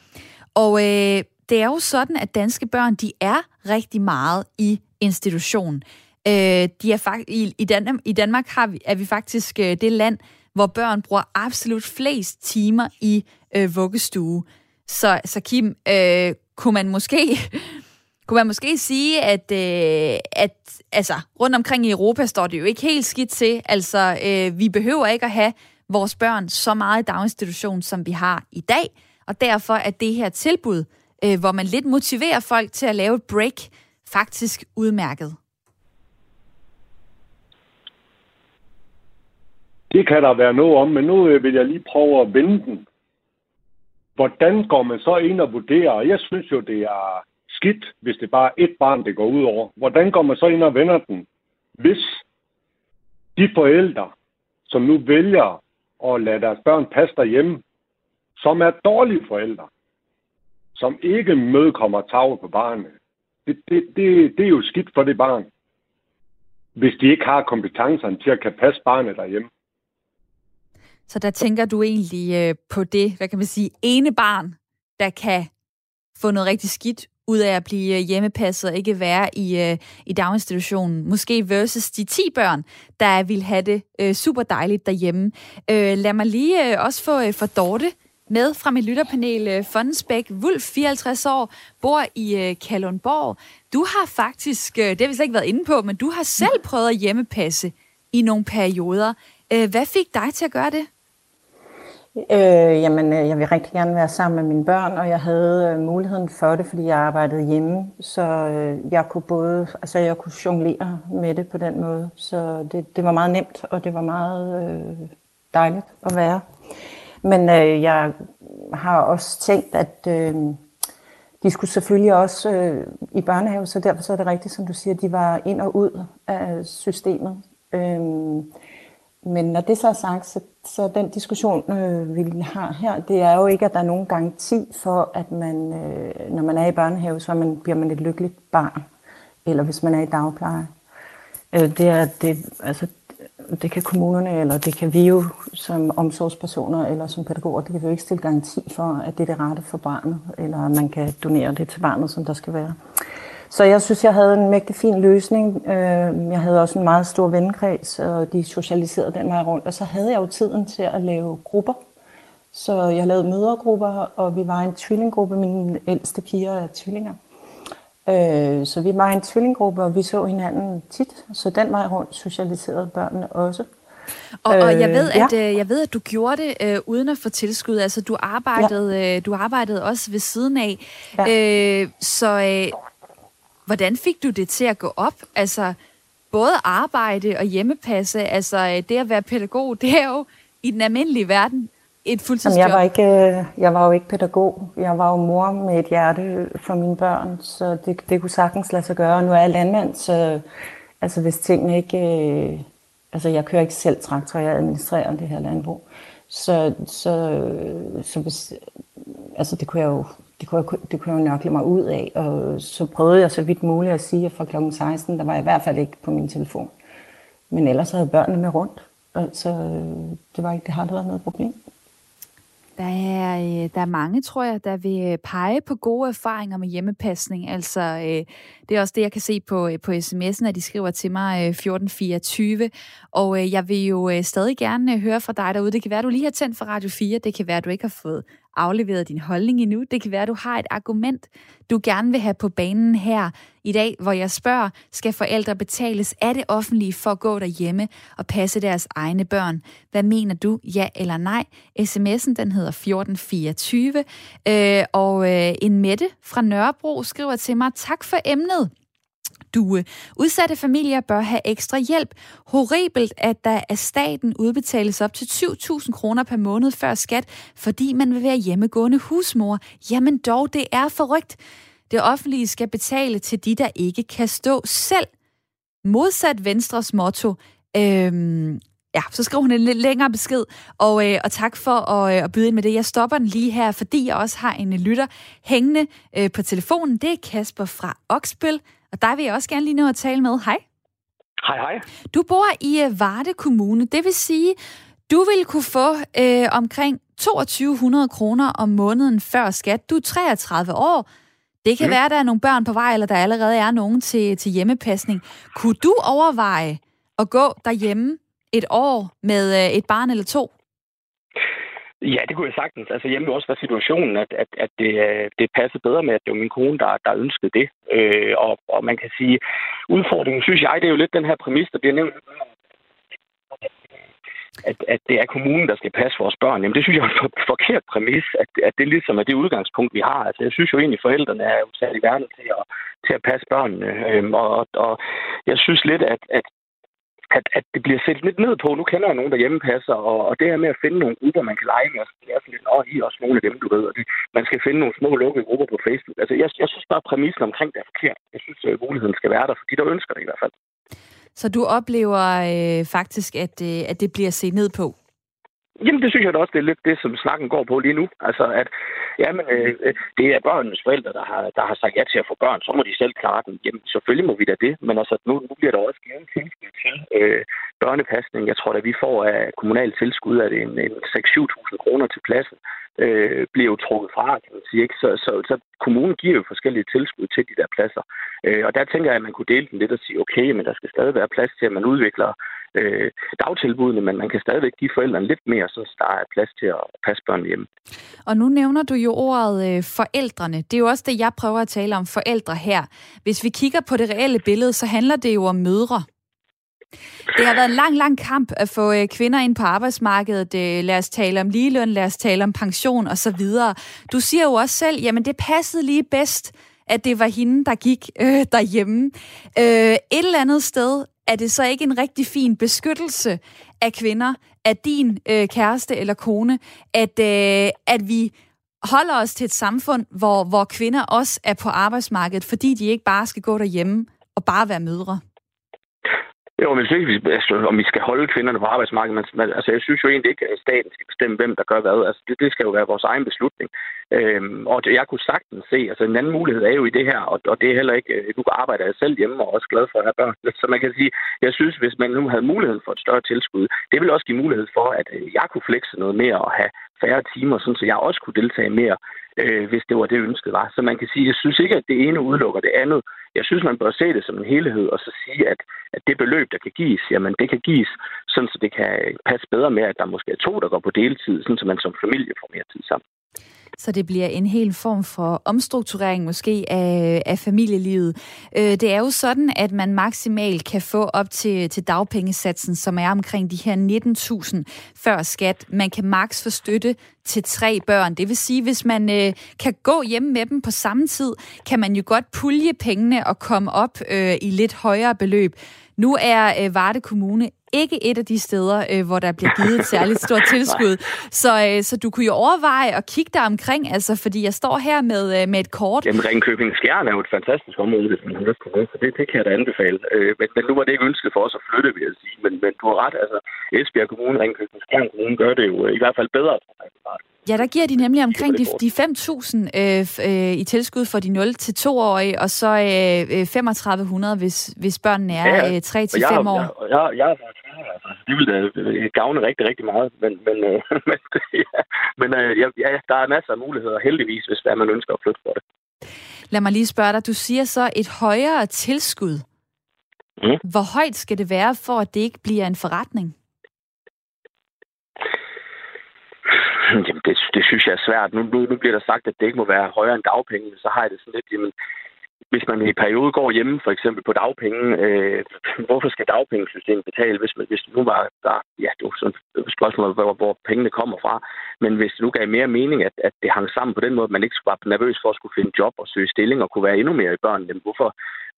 Og øh, det er jo sådan, at danske børn, de er rigtig meget i institution. Øh, de er fakt- i, i, Dan- I Danmark har vi, er vi faktisk øh, det land, hvor børn bruger absolut flest timer i øh, vuggestue. Så, så Kim, øh, kunne man måske kunne man måske sige, at, øh, at altså, rundt omkring i Europa står det jo ikke helt skidt til. Altså, øh, vi behøver ikke at have vores børn så meget i daginstitution, som vi har i dag. Og derfor er det her tilbud, øh, hvor man lidt motiverer folk til at lave et break, faktisk udmærket. Det kan der være noget om, men nu øh, vil jeg lige prøve at vende den. Hvordan går man så ind og vurderer? Jeg synes jo, det er skidt, hvis det bare er et barn, det går ud over. Hvordan går man så ind og vender den, hvis de forældre, som nu vælger at lade deres børn passe derhjemme, som er dårlige forældre, som ikke mødekommer tag på barnet, det, det, det, det er jo skidt for det barn, hvis de ikke har kompetencerne til at kan passe barnet derhjemme. Så der tænker du egentlig øh, på det, hvad kan man sige, ene barn, der kan få noget rigtig skidt ud af at blive øh, hjemmepasset og ikke være i, øh, i daginstitutionen. Måske versus de 10 børn, der vil have det øh, super dejligt derhjemme. Øh, lad mig lige øh, også få øh, for Dorte med fra mit lytterpanel. Øh, Fondensbæk Wulf, 54 år, bor i øh, Kalundborg. Du har faktisk, øh, det har vi slet ikke været inde på, men du har selv prøvet at hjemmepasse i nogle perioder. Øh, hvad fik dig til at gøre det? Øh, jamen, øh, jeg vil rigtig gerne være sammen med mine børn, og jeg havde øh, muligheden for det, fordi jeg arbejdede hjemme, så øh, jeg kunne både, altså jeg kunne jonglere med det på den måde, så det, det var meget nemt, og det var meget øh, dejligt at være. Men øh, jeg har også tænkt, at øh, de skulle selvfølgelig også øh, i børnehave, så derfor så er det rigtigt, som du siger, de var ind og ud af systemet. Øh, men når det så er sagt, så, så den diskussion, øh, vi har her, det er jo ikke, at der er nogen garanti for, at man, øh, når man er i børnehave, så man, bliver man et lykkeligt barn. Eller hvis man er i dagpleje. Øh, det, er, det, altså, det kan kommunerne, eller det kan vi jo som omsorgspersoner eller som pædagoger, det kan vi jo ikke stille garanti for, at det er det rette for barnet, eller man kan donere det til barnet, som der skal være. Så jeg synes, jeg havde en mægtig fin løsning. Øh, jeg havde også en meget stor vennekreds, og de socialiserede den vej rundt. Og så havde jeg jo tiden til at lave grupper. Så jeg lavede mødergrupper, og vi var en tvillinggruppe. Mine ældste piger er tvillinger. Øh, så vi var en tvillinggruppe, og vi så hinanden tit. Så den vej rundt socialiserede børnene også. Og, og jeg ved, at ja. jeg ved, at du gjorde det øh, uden at få tilskud. Altså, du arbejdede, ja. øh, du arbejdede også ved siden af. Ja. Øh, så øh, Hvordan fik du det til at gå op? Altså, både arbejde og hjemmepasse, altså det at være pædagog, det er jo i den almindelige verden et fuldtidsjob. jeg var, ikke, øh, jeg var jo ikke pædagog. Jeg var jo mor med et hjerte for mine børn, så det, det kunne sagtens lade sig gøre. Nu er jeg landmand, så altså, hvis tingene ikke... Øh, altså, jeg kører ikke selv traktor, jeg administrerer det her landbrug. Så, så, så hvis, altså, det kunne jeg jo det kunne, jeg, det kunne jeg jo nørkle mig ud af, og så prøvede jeg så vidt muligt at sige, at fra kl. 16, der var jeg i hvert fald ikke på min telefon. Men ellers havde børnene med rundt, så øh, det, var ikke, det har aldrig været noget problem. Der er, øh, der er mange, tror jeg, der vil øh, pege på gode erfaringer med hjemmepasning. Altså, det er også det, jeg kan se på, på sms'en, at de skriver til mig 1424. Og jeg vil jo stadig gerne høre fra dig derude. Det kan være, du lige har tændt for Radio 4. Det kan være, du ikke har fået afleveret din holdning endnu. Det kan være, at du har et argument, du gerne vil have på banen her i dag, hvor jeg spørger, skal forældre betales af det offentlige for at gå derhjemme og passe deres egne børn? Hvad mener du, ja eller nej? SMS'en, den hedder 1424, øh, og øh, en Mette fra Nørrebro skriver til mig, tak for emnet. Due. Øh, udsatte familier bør have ekstra hjælp. Horribelt, at der af staten udbetales op til 7.000 kroner per måned før skat, fordi man vil være hjemmegående husmor. Jamen dog, det er forrygt. Det offentlige skal betale til de, der ikke kan stå selv. Modsat Venstres motto, øhm, Ja, så skriver hun en lidt længere besked, og, øh, og tak for at, øh, at byde ind med det. Jeg stopper den lige her, fordi jeg også har en lytter hængende øh, på telefonen. Det er Kasper fra Oksbøl, og dig vil jeg også gerne lige nå at tale med. Hej. Hej, hej. Du bor i øh, Varde Kommune, det vil sige, du vil kunne få øh, omkring 2200 kroner om måneden før skat. Du er 33 år. Det kan mm. være, at der er nogle børn på vej, eller der allerede er nogen til, til hjemmepasning. Kunne du overveje at gå derhjemme et år med øh, et barn eller to? Ja, det kunne jeg sagtens. Altså hjemme også var situationen, at, at, at det, øh, det passede bedre med, at det var min kone, der, der ønskede det. Øh, og, og man kan sige, udfordringen, synes jeg, det er jo lidt den her præmis, der bliver nævnt at, at det er kommunen, der skal passe vores børn. Jamen, det synes jeg er en forkert præmis, at, at det ligesom er det udgangspunkt, vi har. Altså, jeg synes jo egentlig, at forældrene er jo sat i verden til at, til at passe børnene. Øhm, og, og jeg synes lidt, at, at at, at det bliver set lidt ned på. Nu kender jeg nogen, der hjemmepasser, og, og det her med at finde nogle grupper, man kan lege med, altså, det er sådan lidt, åh, I er også nogle af dem, du ved. Og det, man skal finde nogle små lukkede grupper på Facebook. Altså, jeg, jeg synes bare, at præmissen omkring det er forkert. Jeg synes, at muligheden skal være der, for de, der ønsker det i hvert fald. Så du oplever øh, faktisk, at, øh, at det bliver set ned på? Jamen, det synes jeg da også, det er lidt det, som snakken går på lige nu. Altså, at jamen, øh, øh, det er børnenes forældre, der har, der har sagt ja til at få børn, så må de selv klare den. Jamen, selvfølgelig må vi da det, men altså, nu, nu bliver der også givet tilskud til øh, børnepasning. Jeg tror, at vi får af kommunalt tilskud, at en, en 6-7.000 kroner til pladsen øh, bliver jo trukket fra, kan man sige. Ikke? Så, så, så kommunen giver jo forskellige tilskud til de der pladser. Øh, og der tænker jeg, at man kunne dele den lidt og sige, okay, men der skal stadig være plads til, at man udvikler øh, dagtilbudene, men man kan stadigvæk give forældrene lidt mere, så der er plads til at passe børn hjemme. Og nu nævner du jo ordet øh, forældrene. Det er jo også det, jeg prøver at tale om forældre her. Hvis vi kigger på det reelle billede, så handler det jo om mødre. Det har været en lang, lang kamp at få øh, kvinder ind på arbejdsmarkedet. Øh, lad os tale om ligeløn, lad os tale om pension osv. Du siger jo også selv, jamen det passede lige bedst, at det var hende, der gik øh, derhjemme. Øh, et eller andet sted er det så ikke en rigtig fin beskyttelse af kvinder, af din øh, kæreste eller kone, at, øh, at vi holder os til et samfund, hvor, hvor kvinder også er på arbejdsmarkedet, fordi de ikke bare skal gå derhjemme og bare være mødre? Jo, men ikke, altså, om vi skal holde kvinderne på arbejdsmarkedet, men, men altså, jeg synes jo egentlig ikke, at staten skal bestemme, hvem der gør hvad. Altså, det, det skal jo være vores egen beslutning. Øhm, og det, jeg kunne sagtens se, altså en anden mulighed er jo i det her, og, og det er heller ikke, nu øh, arbejder jeg selv hjemme og også glad for at have børn. Så man kan sige, jeg synes, hvis man nu havde muligheden for et større tilskud, det vil også give mulighed for, at øh, jeg kunne flexe noget mere og have færre timer, sådan, så jeg også kunne deltage mere øh, hvis det var det ønsket var. Så man kan sige, jeg synes ikke, at det ene udelukker det andet. Jeg synes, man bør se det som en helhed, og så sige, at, at det beløb, der kan gives, jamen det kan gives, sådan så det kan passe bedre med, at der måske er to, der går på deltid, sådan så man som familie får mere tid sammen. Så det bliver en hel form for omstrukturering måske af, af familielivet. Øh, det er jo sådan, at man maksimalt kan få op til, til dagpengesatsen, som er omkring de her 19.000 før skat. Man kan maks få støtte til tre børn. Det vil sige, hvis man øh, kan gå hjem med dem på samme tid, kan man jo godt pulje pengene og komme op øh, i lidt højere beløb. Nu er øh, Varde Kommune ikke et af de steder, øh, hvor der bliver givet et særligt stort tilskud. Så, øh, så du kunne jo overveje at kigge der omkring, altså, fordi jeg står her med, øh, med et kort. Jamen, Ringkøbing Skjern er jo et fantastisk område, hvis man har lyst til det, så det, det kan jeg da anbefale. Øh, men, men nu var det ikke ønsket for os at flytte, vil jeg sige. Men, men du har ret, altså Esbjerg Kommune, Ringkøbing Skjern Kommune gør det jo øh, i hvert fald bedre. Ja, der giver de nemlig omkring de, de 5.000 øh, øh, i tilskud for de 0-2-årige, og så øh, 3.500, øh, hvis, hvis børnene er ja, øh, 3-5 år. Jeg, jeg, jeg, jeg altså, det vil da gavne rigtig, rigtig meget. Men, men, øh, men, ja, men øh, ja, der er masser af muligheder, heldigvis, hvis der man ønsker at flytte for det. Lad mig lige spørge dig. Du siger så et højere tilskud. Mm. Hvor højt skal det være, for at det ikke bliver en forretning? Jamen, det, det synes jeg er svært. Nu, nu, nu bliver der sagt, at det ikke må være højere end dagpenge, så har jeg det sådan lidt, jamen, hvis man i periode går hjemme, for eksempel på dagpenge, øh, hvorfor skal dagpengesystemet betale, hvis, man, hvis nu var der, ja, det var sådan et spørgsmål, hvor, hvor pengene kommer fra, men hvis det nu gav mere mening, at, at det hang sammen på den måde, at man ikke skulle være nervøs for at skulle finde job og søge stilling og kunne være endnu mere i børn, jamen hvorfor,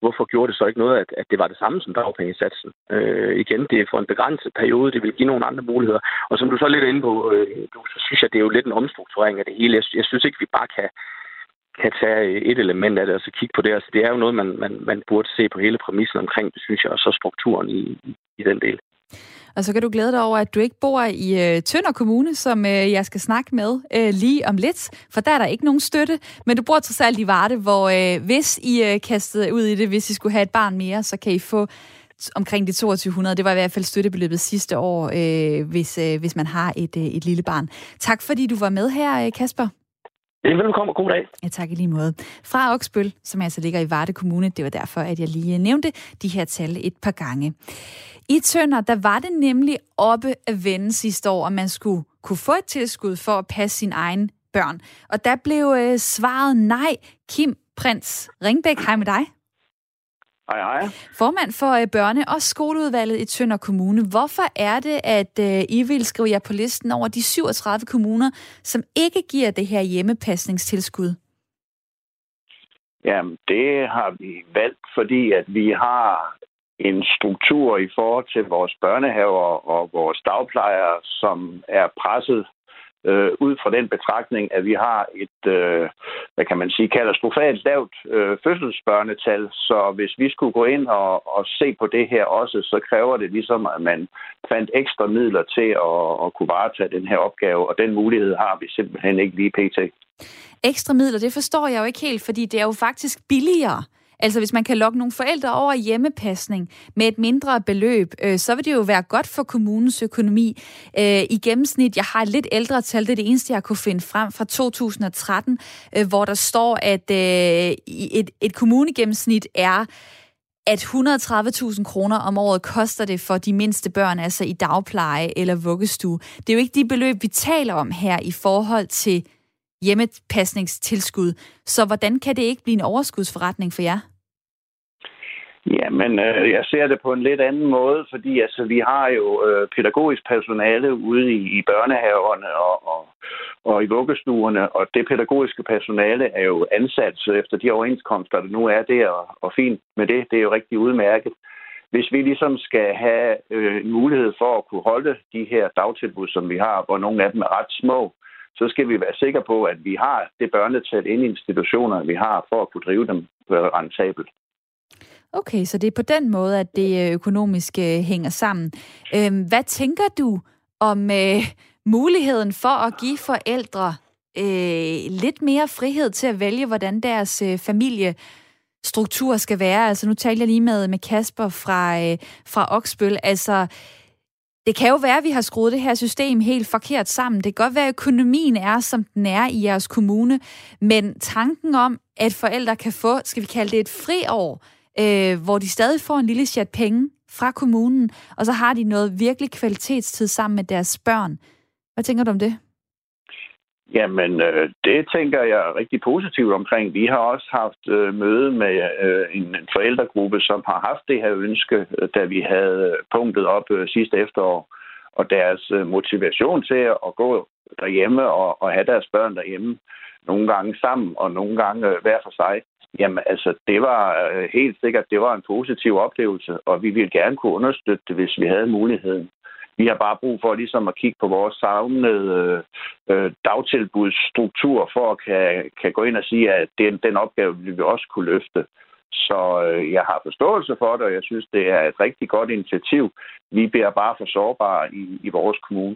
hvorfor gjorde det så ikke noget, at, at det var det samme som dagpengesatsen? Øh, igen, det er for en begrænset periode, det vil give nogle andre muligheder. Og som du så er lidt inde på, øh, så synes jeg, det er jo lidt en omstrukturering af det hele. Jeg, jeg synes ikke, vi bare kan kan tage øh, et element af det og så kigge på det. Altså, det er jo noget, man, man, man burde se på hele præmissen omkring det, synes jeg, og så strukturen i, i den del. Og så kan du glæde dig over, at du ikke bor i øh, Tønder Kommune, som øh, jeg skal snakke med øh, lige om lidt, for der er der ikke nogen støtte. Men du bor trods alt i Varde, hvor øh, hvis I øh, kastede ud i det, hvis I skulle have et barn mere, så kan I få omkring de 2200. Det var i hvert fald støttebeløbet sidste år, øh, hvis, øh, hvis man har et, øh, et lille barn. Tak fordi du var med her, øh, Kasper. Velkommen og god dag. Ja, tak i lige måde. Fra Oksbøl, som altså ligger i Varde Kommune, det var derfor, at jeg lige nævnte de her tal et par gange. I Tønder, der var det nemlig oppe at vende sidste år, at man skulle kunne få et tilskud for at passe sin egen børn. Og der blev øh, svaret nej. Kim Prins Ringbæk, hej med dig. Hej, hej. Formand for øh, børne- og skoleudvalget i Tønder Kommune. Hvorfor er det, at øh, I vil skrive jer på listen over de 37 kommuner, som ikke giver det her hjemmepasningstilskud? Jamen, det har vi valgt, fordi at vi har en struktur i forhold til vores børnehaver og vores dagplejere, som er presset øh, ud fra den betragtning, at vi har et, øh, hvad kan man sige, katastrofalt lavt øh, fødselsbørnetal. Så hvis vi skulle gå ind og, og se på det her også, så kræver det ligesom, at man fandt ekstra midler til at, at kunne varetage den her opgave, og den mulighed har vi simpelthen ikke lige pt. Ekstra midler, det forstår jeg jo ikke helt, fordi det er jo faktisk billigere Altså hvis man kan lokke nogle forældre over hjemmepasning med et mindre beløb, øh, så vil det jo være godt for kommunens økonomi. Øh, I gennemsnit, jeg har et lidt ældre tal, det er det eneste, jeg kunne finde frem fra 2013, øh, hvor der står, at øh, et, et kommunegennemsnit er at 130.000 kroner om året koster det for de mindste børn, altså i dagpleje eller vuggestue. Det er jo ikke de beløb, vi taler om her i forhold til hjemmepasningstilskud. Så hvordan kan det ikke blive en overskudsforretning for jer? Jamen, øh, jeg ser det på en lidt anden måde, fordi altså, vi har jo øh, pædagogisk personale ude i, i børnehaverne og, og, og i vuggestuerne, og det pædagogiske personale er jo ansat efter de overenskomster, der nu er der, og, og fint med det. Det er jo rigtig udmærket. Hvis vi ligesom skal have øh, en mulighed for at kunne holde de her dagtilbud, som vi har, hvor nogle af dem er ret små, så skal vi være sikre på, at vi har det børnetal inde i institutionerne, vi har, for at kunne drive dem øh, rentabelt. Okay, så det er på den måde, at det øh, økonomiske øh, hænger sammen. Øhm, hvad tænker du om øh, muligheden for at give forældre øh, lidt mere frihed til at vælge, hvordan deres øh, familie struktur skal være. Altså nu taler jeg lige med, med Kasper fra, øh, fra Oksbøl. Altså, det kan jo være, at vi har skruet det her system helt forkert sammen. Det kan godt være, at økonomien er, som den er i jeres kommune, men tanken om, at forældre kan få, skal vi kalde det et friår, øh, hvor de stadig får en lille chat penge fra kommunen, og så har de noget virkelig kvalitetstid sammen med deres børn. Hvad tænker du om det? Jamen, øh, det tænker jeg rigtig positivt omkring. Vi har også haft øh, møde med øh, en, en forældregruppe, som har haft det her ønske, øh, da vi havde punktet op øh, sidste efterår. Og deres øh, motivation til at gå derhjemme og, og have deres børn derhjemme, nogle gange sammen og nogle gange øh, hver for sig, jamen altså, det var øh, helt sikkert, det var en positiv oplevelse, og vi ville gerne kunne understøtte det, hvis vi havde muligheden. Vi har bare brug for ligesom at kigge på vores savnede øh, øh, dagtilbudsstruktur for at kan, kan gå ind og sige, at den, den opgave vil vi også kunne løfte. Så øh, jeg har forståelse for det, og jeg synes, det er et rigtig godt initiativ. Vi bliver bare for sårbare i, i vores kommune.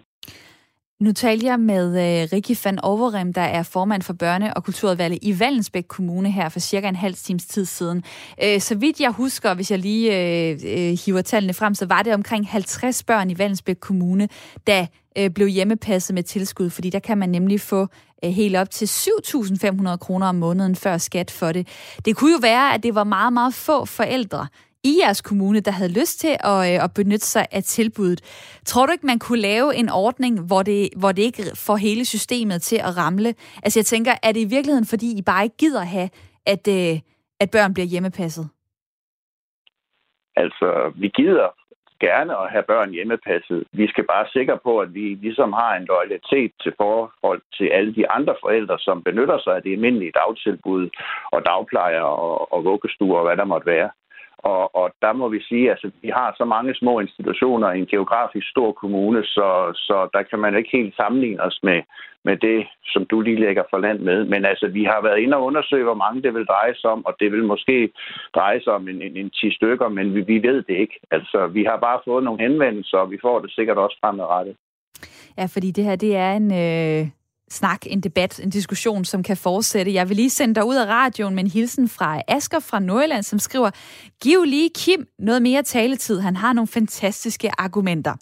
Nu talte jeg med øh, uh, Rikke van Overrem, der er formand for børne- og kulturudvalget i Vallensbæk Kommune her for cirka en halv times tid siden. Uh, så vidt jeg husker, hvis jeg lige uh, uh, hiver tallene frem, så var det omkring 50 børn i Vallensbæk Kommune, der uh, blev hjemmepasset med tilskud, fordi der kan man nemlig få uh, helt op til 7.500 kroner om måneden før skat for det. Det kunne jo være, at det var meget, meget få forældre, i jeres kommune, der havde lyst til at, øh, at benytte sig af tilbuddet. Tror du ikke, man kunne lave en ordning, hvor det, hvor det ikke får hele systemet til at ramle? Altså jeg tænker, er det i virkeligheden, fordi I bare ikke gider have, at, øh, at børn bliver hjemmepasset? Altså, vi gider gerne at have børn hjemmepasset. Vi skal bare sikre på, at vi ligesom har en loyalitet til forhold til alle de andre forældre, som benytter sig af det almindelige dagtilbud og dagplejer og, og vuggestuer og hvad der måtte være. Og, og der må vi sige, at altså, vi har så mange små institutioner i en geografisk stor kommune, så, så der kan man ikke helt sammenligne os med, med det, som du lige lægger for land med. Men altså, vi har været inde og undersøge, hvor mange det vil dreje sig om, og det vil måske dreje sig om en, en, en 10 stykker, men vi, vi ved det ikke. Altså, vi har bare fået nogle henvendelser, og vi får det sikkert også fremadrettet. Ja, fordi det her, det er en... Øh snak, en debat, en diskussion, som kan fortsætte. Jeg vil lige sende dig ud af radioen med en hilsen fra Asker fra Nordjylland, som skriver, giv lige Kim noget mere taletid. Han har nogle fantastiske argumenter.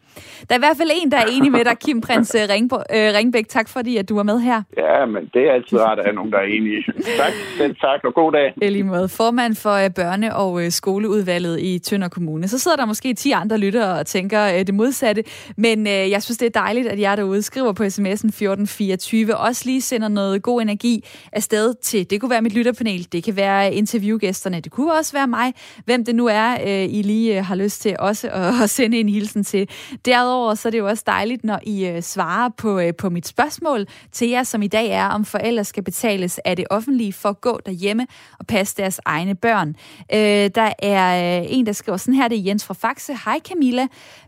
Der er i hvert fald en, der er enig med dig, Kim Prins øh, øh, Ringbæk. Tak fordi, at du var med her. Ja, men det er altid rart, at der er nogen, der er enige. tak, selv tak, og god dag. Lige måde. Formand for øh, børne- og skoleudvalget i Tønder Kommune. Så sidder der måske 10 andre lyttere og tænker det modsatte, men jeg synes, det er dejligt, at jeg derude skriver på sms'en 1424 20 også lige sender noget god energi afsted til, det kunne være mit lytterpanel, det kan være interviewgæsterne, det kunne også være mig, hvem det nu er, øh, I lige øh, har lyst til også at, at sende en hilsen til. Derudover så er det jo også dejligt, når I øh, svarer på, øh, på mit spørgsmål til jer, som i dag er, om forældre skal betales af det offentlige for at gå derhjemme og passe deres egne børn. Øh, der er øh, en, der skriver sådan her, det er Jens fra Faxe. Hej Camilla.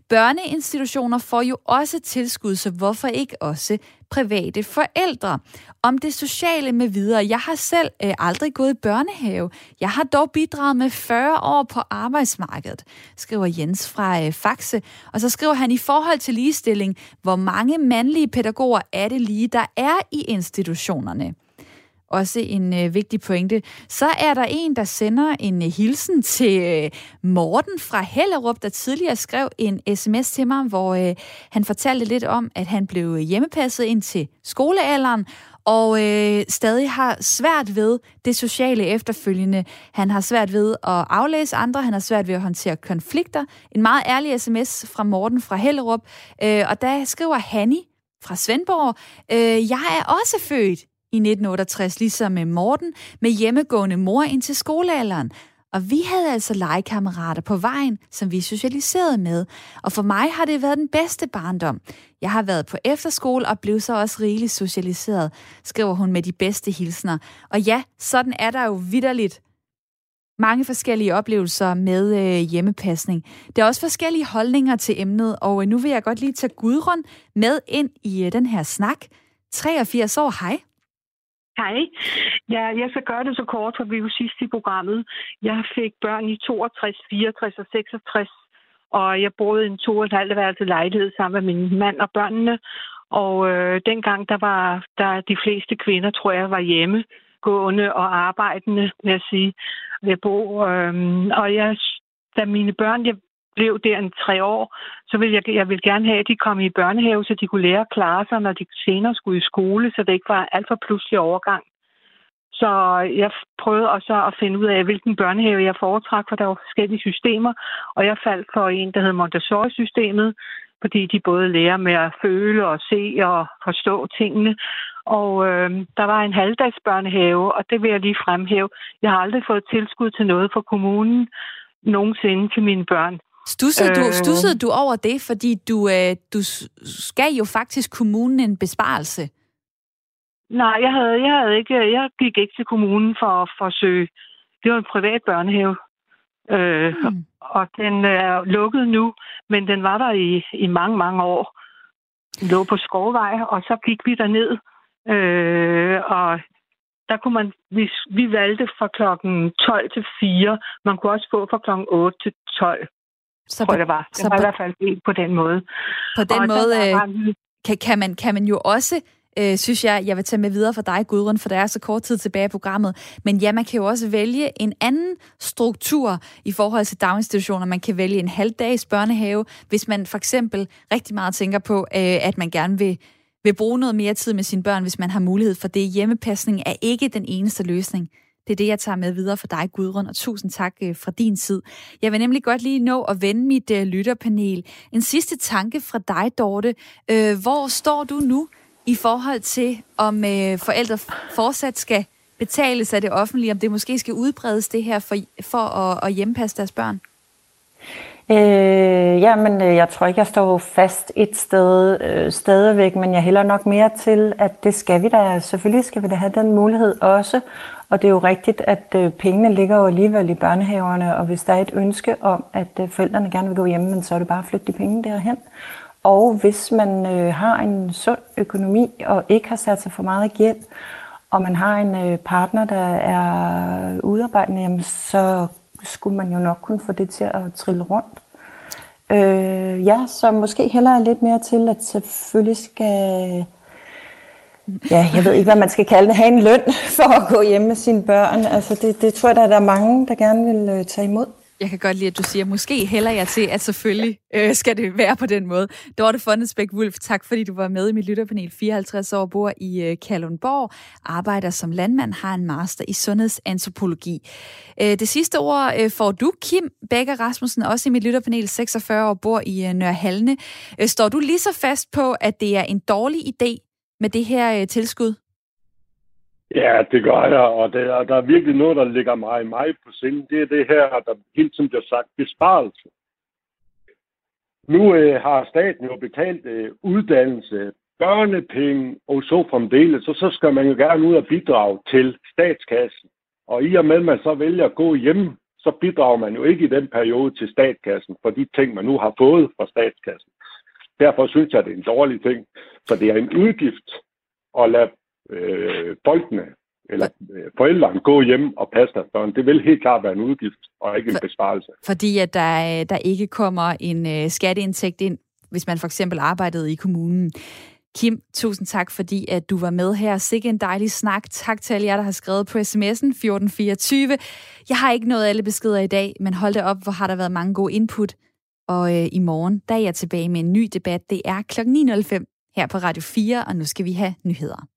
Børneinstitutioner får jo også tilskud, så hvorfor ikke også private forældre? Om det sociale med videre. Jeg har selv øh, aldrig gået i børnehave. Jeg har dog bidraget med 40 år på arbejdsmarkedet, skriver Jens fra øh, Faxe. Og så skriver han i forhold til ligestilling, hvor mange mandlige pædagoger er det lige, der er i institutionerne? Også en øh, vigtig pointe. Så er der en, der sender en øh, hilsen til øh, Morten fra Hellerup, der tidligere skrev en sms til mig, hvor øh, han fortalte lidt om, at han blev hjemmepasset ind til skolealderen, og øh, stadig har svært ved det sociale efterfølgende. Han har svært ved at aflæse andre, han har svært ved at håndtere konflikter. En meget ærlig sms fra Morten fra Hellerup, øh, og der skriver Hanni fra Svendborg, øh, jeg er også født i 1968, ligesom med Morten, med hjemmegående mor ind til skolealderen. Og vi havde altså legekammerater på vejen, som vi socialiserede med. Og for mig har det været den bedste barndom. Jeg har været på efterskole og blev så også rigeligt socialiseret, skriver hun med de bedste hilsner. Og ja, sådan er der jo vidderligt mange forskellige oplevelser med øh, hjemmepasning. Der er også forskellige holdninger til emnet, og øh, nu vil jeg godt lige tage Gudrun med ind i øh, den her snak. 83 år, hej. Hej. Ja, jeg skal gøre det så kort, for vi er jo sidst i programmet. Jeg fik børn i 62, 64 og 66, og jeg boede i en to og et halvt værelse lejlighed sammen med min mand og børnene. Og øh, dengang, der var der de fleste kvinder, tror jeg, var hjemme gående og arbejdende, vil jeg sige, ved bo. Øh, og jeg, da mine børn, jeg blev der en tre år, så vil jeg, jeg vil gerne have, at de kom i børnehave, så de kunne lære at klare sig, når de senere skulle i skole, så det ikke var alt for pludselig overgang. Så jeg prøvede også at finde ud af, hvilken børnehave jeg foretrak, for der var forskellige systemer, og jeg faldt for en, der hed Montessori-systemet, fordi de både lærer med at føle og se og forstå tingene. Og øh, der var en halvdagsbørnehave, og det vil jeg lige fremhæve. Jeg har aldrig fået tilskud til noget fra kommunen nogensinde til mine børn. Stussede, øh, du, stussede du over det, fordi du, øh, du skal jo faktisk kommunen en besparelse? Nej, jeg havde, jeg havde ikke, jeg gik ikke til kommunen for at forsøge. Det var en privat børnehave. Øh, mm. Og den er lukket nu, men den var der i, i mange, mange år. Den lå på Skovvej, og så gik vi derned. Øh, og der kunne man, vi, vi valgte fra klokken 12 til 4. Man kunne også få fra klokken 8 til 12. Så tror jeg, det var. Det så var på, i hvert fald ikke på den måde. På den og måde øh, kan, kan, man, kan man jo også øh, synes jeg, jeg vil tage med videre for dig, Gudrun, for der er så kort tid tilbage i programmet. Men ja, man kan jo også vælge en anden struktur i forhold til daginstitutioner. Man kan vælge en halvdags børnehave, hvis man for eksempel rigtig meget tænker på, øh, at man gerne vil vil bruge noget mere tid med sine børn, hvis man har mulighed for det. Hjemmepasning er ikke den eneste løsning. Det er det, jeg tager med videre for dig, Gudrun, og tusind tak øh, fra din side. Jeg vil nemlig godt lige nå at vende mit øh, lytterpanel. En sidste tanke fra dig, Dorte. Øh, hvor står du nu i forhold til, om øh, forældre fortsat skal betales af det offentlige, om det måske skal udbredes det her for, for at, at hjemmepasse deres børn? Øh, jamen, øh, jeg tror ikke, jeg står fast et sted øh, stadigvæk, men jeg hælder nok mere til, at det skal vi da. Selvfølgelig skal vi da have den mulighed også. Og det er jo rigtigt, at øh, pengene ligger jo alligevel i børnehaverne, og hvis der er et ønske om, at øh, forældrene gerne vil gå hjemme, så er det bare at flytte de penge derhen. Og hvis man øh, har en sund økonomi og ikke har sat sig for meget gæld, og man har en øh, partner, der er udarbejdende, jamen, så skulle man jo nok kunne få det til at trille rundt. Øh, ja, så måske heller lidt mere til, at selvfølgelig skal ja, jeg ved ikke, hvad man skal kalde det, have en løn for at gå hjem med sine børn. Altså det, det tror jeg, der er mange, der gerne vil øh, tage imod. Jeg kan godt lide, at du siger, måske hælder jeg til, at selvfølgelig øh, skal det være på den måde. Dorte Fondesbæk Wulf, tak fordi du var med i mit lytterpanel. 54 år, bor i øh, Kalundborg, arbejder som landmand, har en master i sundhedsantropologi. Øh, det sidste ord øh, får du, Kim Becker Rasmussen, også i mit lytterpanel, 46 år, bor i øh, Nørhalne. Øh, står du lige så fast på, at det er en dårlig idé med det her øh, tilskud? Ja, det gør jeg, og det, og der er virkelig noget, der ligger mig mig på sinde. Det er det her, der hele tiden bliver sagt, besparelse. Nu øh, har staten jo betalt øh, uddannelse, børnepenge og så fremdeles, så så skal man jo gerne ud og bidrage til statskassen. Og i og med, at man så vælger at gå hjem, så bidrager man jo ikke i den periode til statskassen for de ting, man nu har fået fra statskassen. Derfor synes jeg, det er en dårlig ting. for det er en udgift at lade øh, folkene eller øh, forældrene gå hjem og passe deres børn. Det vil helt klart være en udgift og ikke en besparelse. Fordi at der, der ikke kommer en øh, skatteindtægt ind, hvis man for eksempel arbejdede i kommunen. Kim, tusind tak, fordi at du var med her. Sikke en dejlig snak. Tak til alle jer, der har skrevet på sms'en 1424. Jeg har ikke nået alle beskeder i dag, men hold det op, hvor har der været mange gode input. Og øh, i morgen, der er jeg tilbage med en ny debat. Det er kl. 9.05 her på Radio 4, og nu skal vi have nyheder.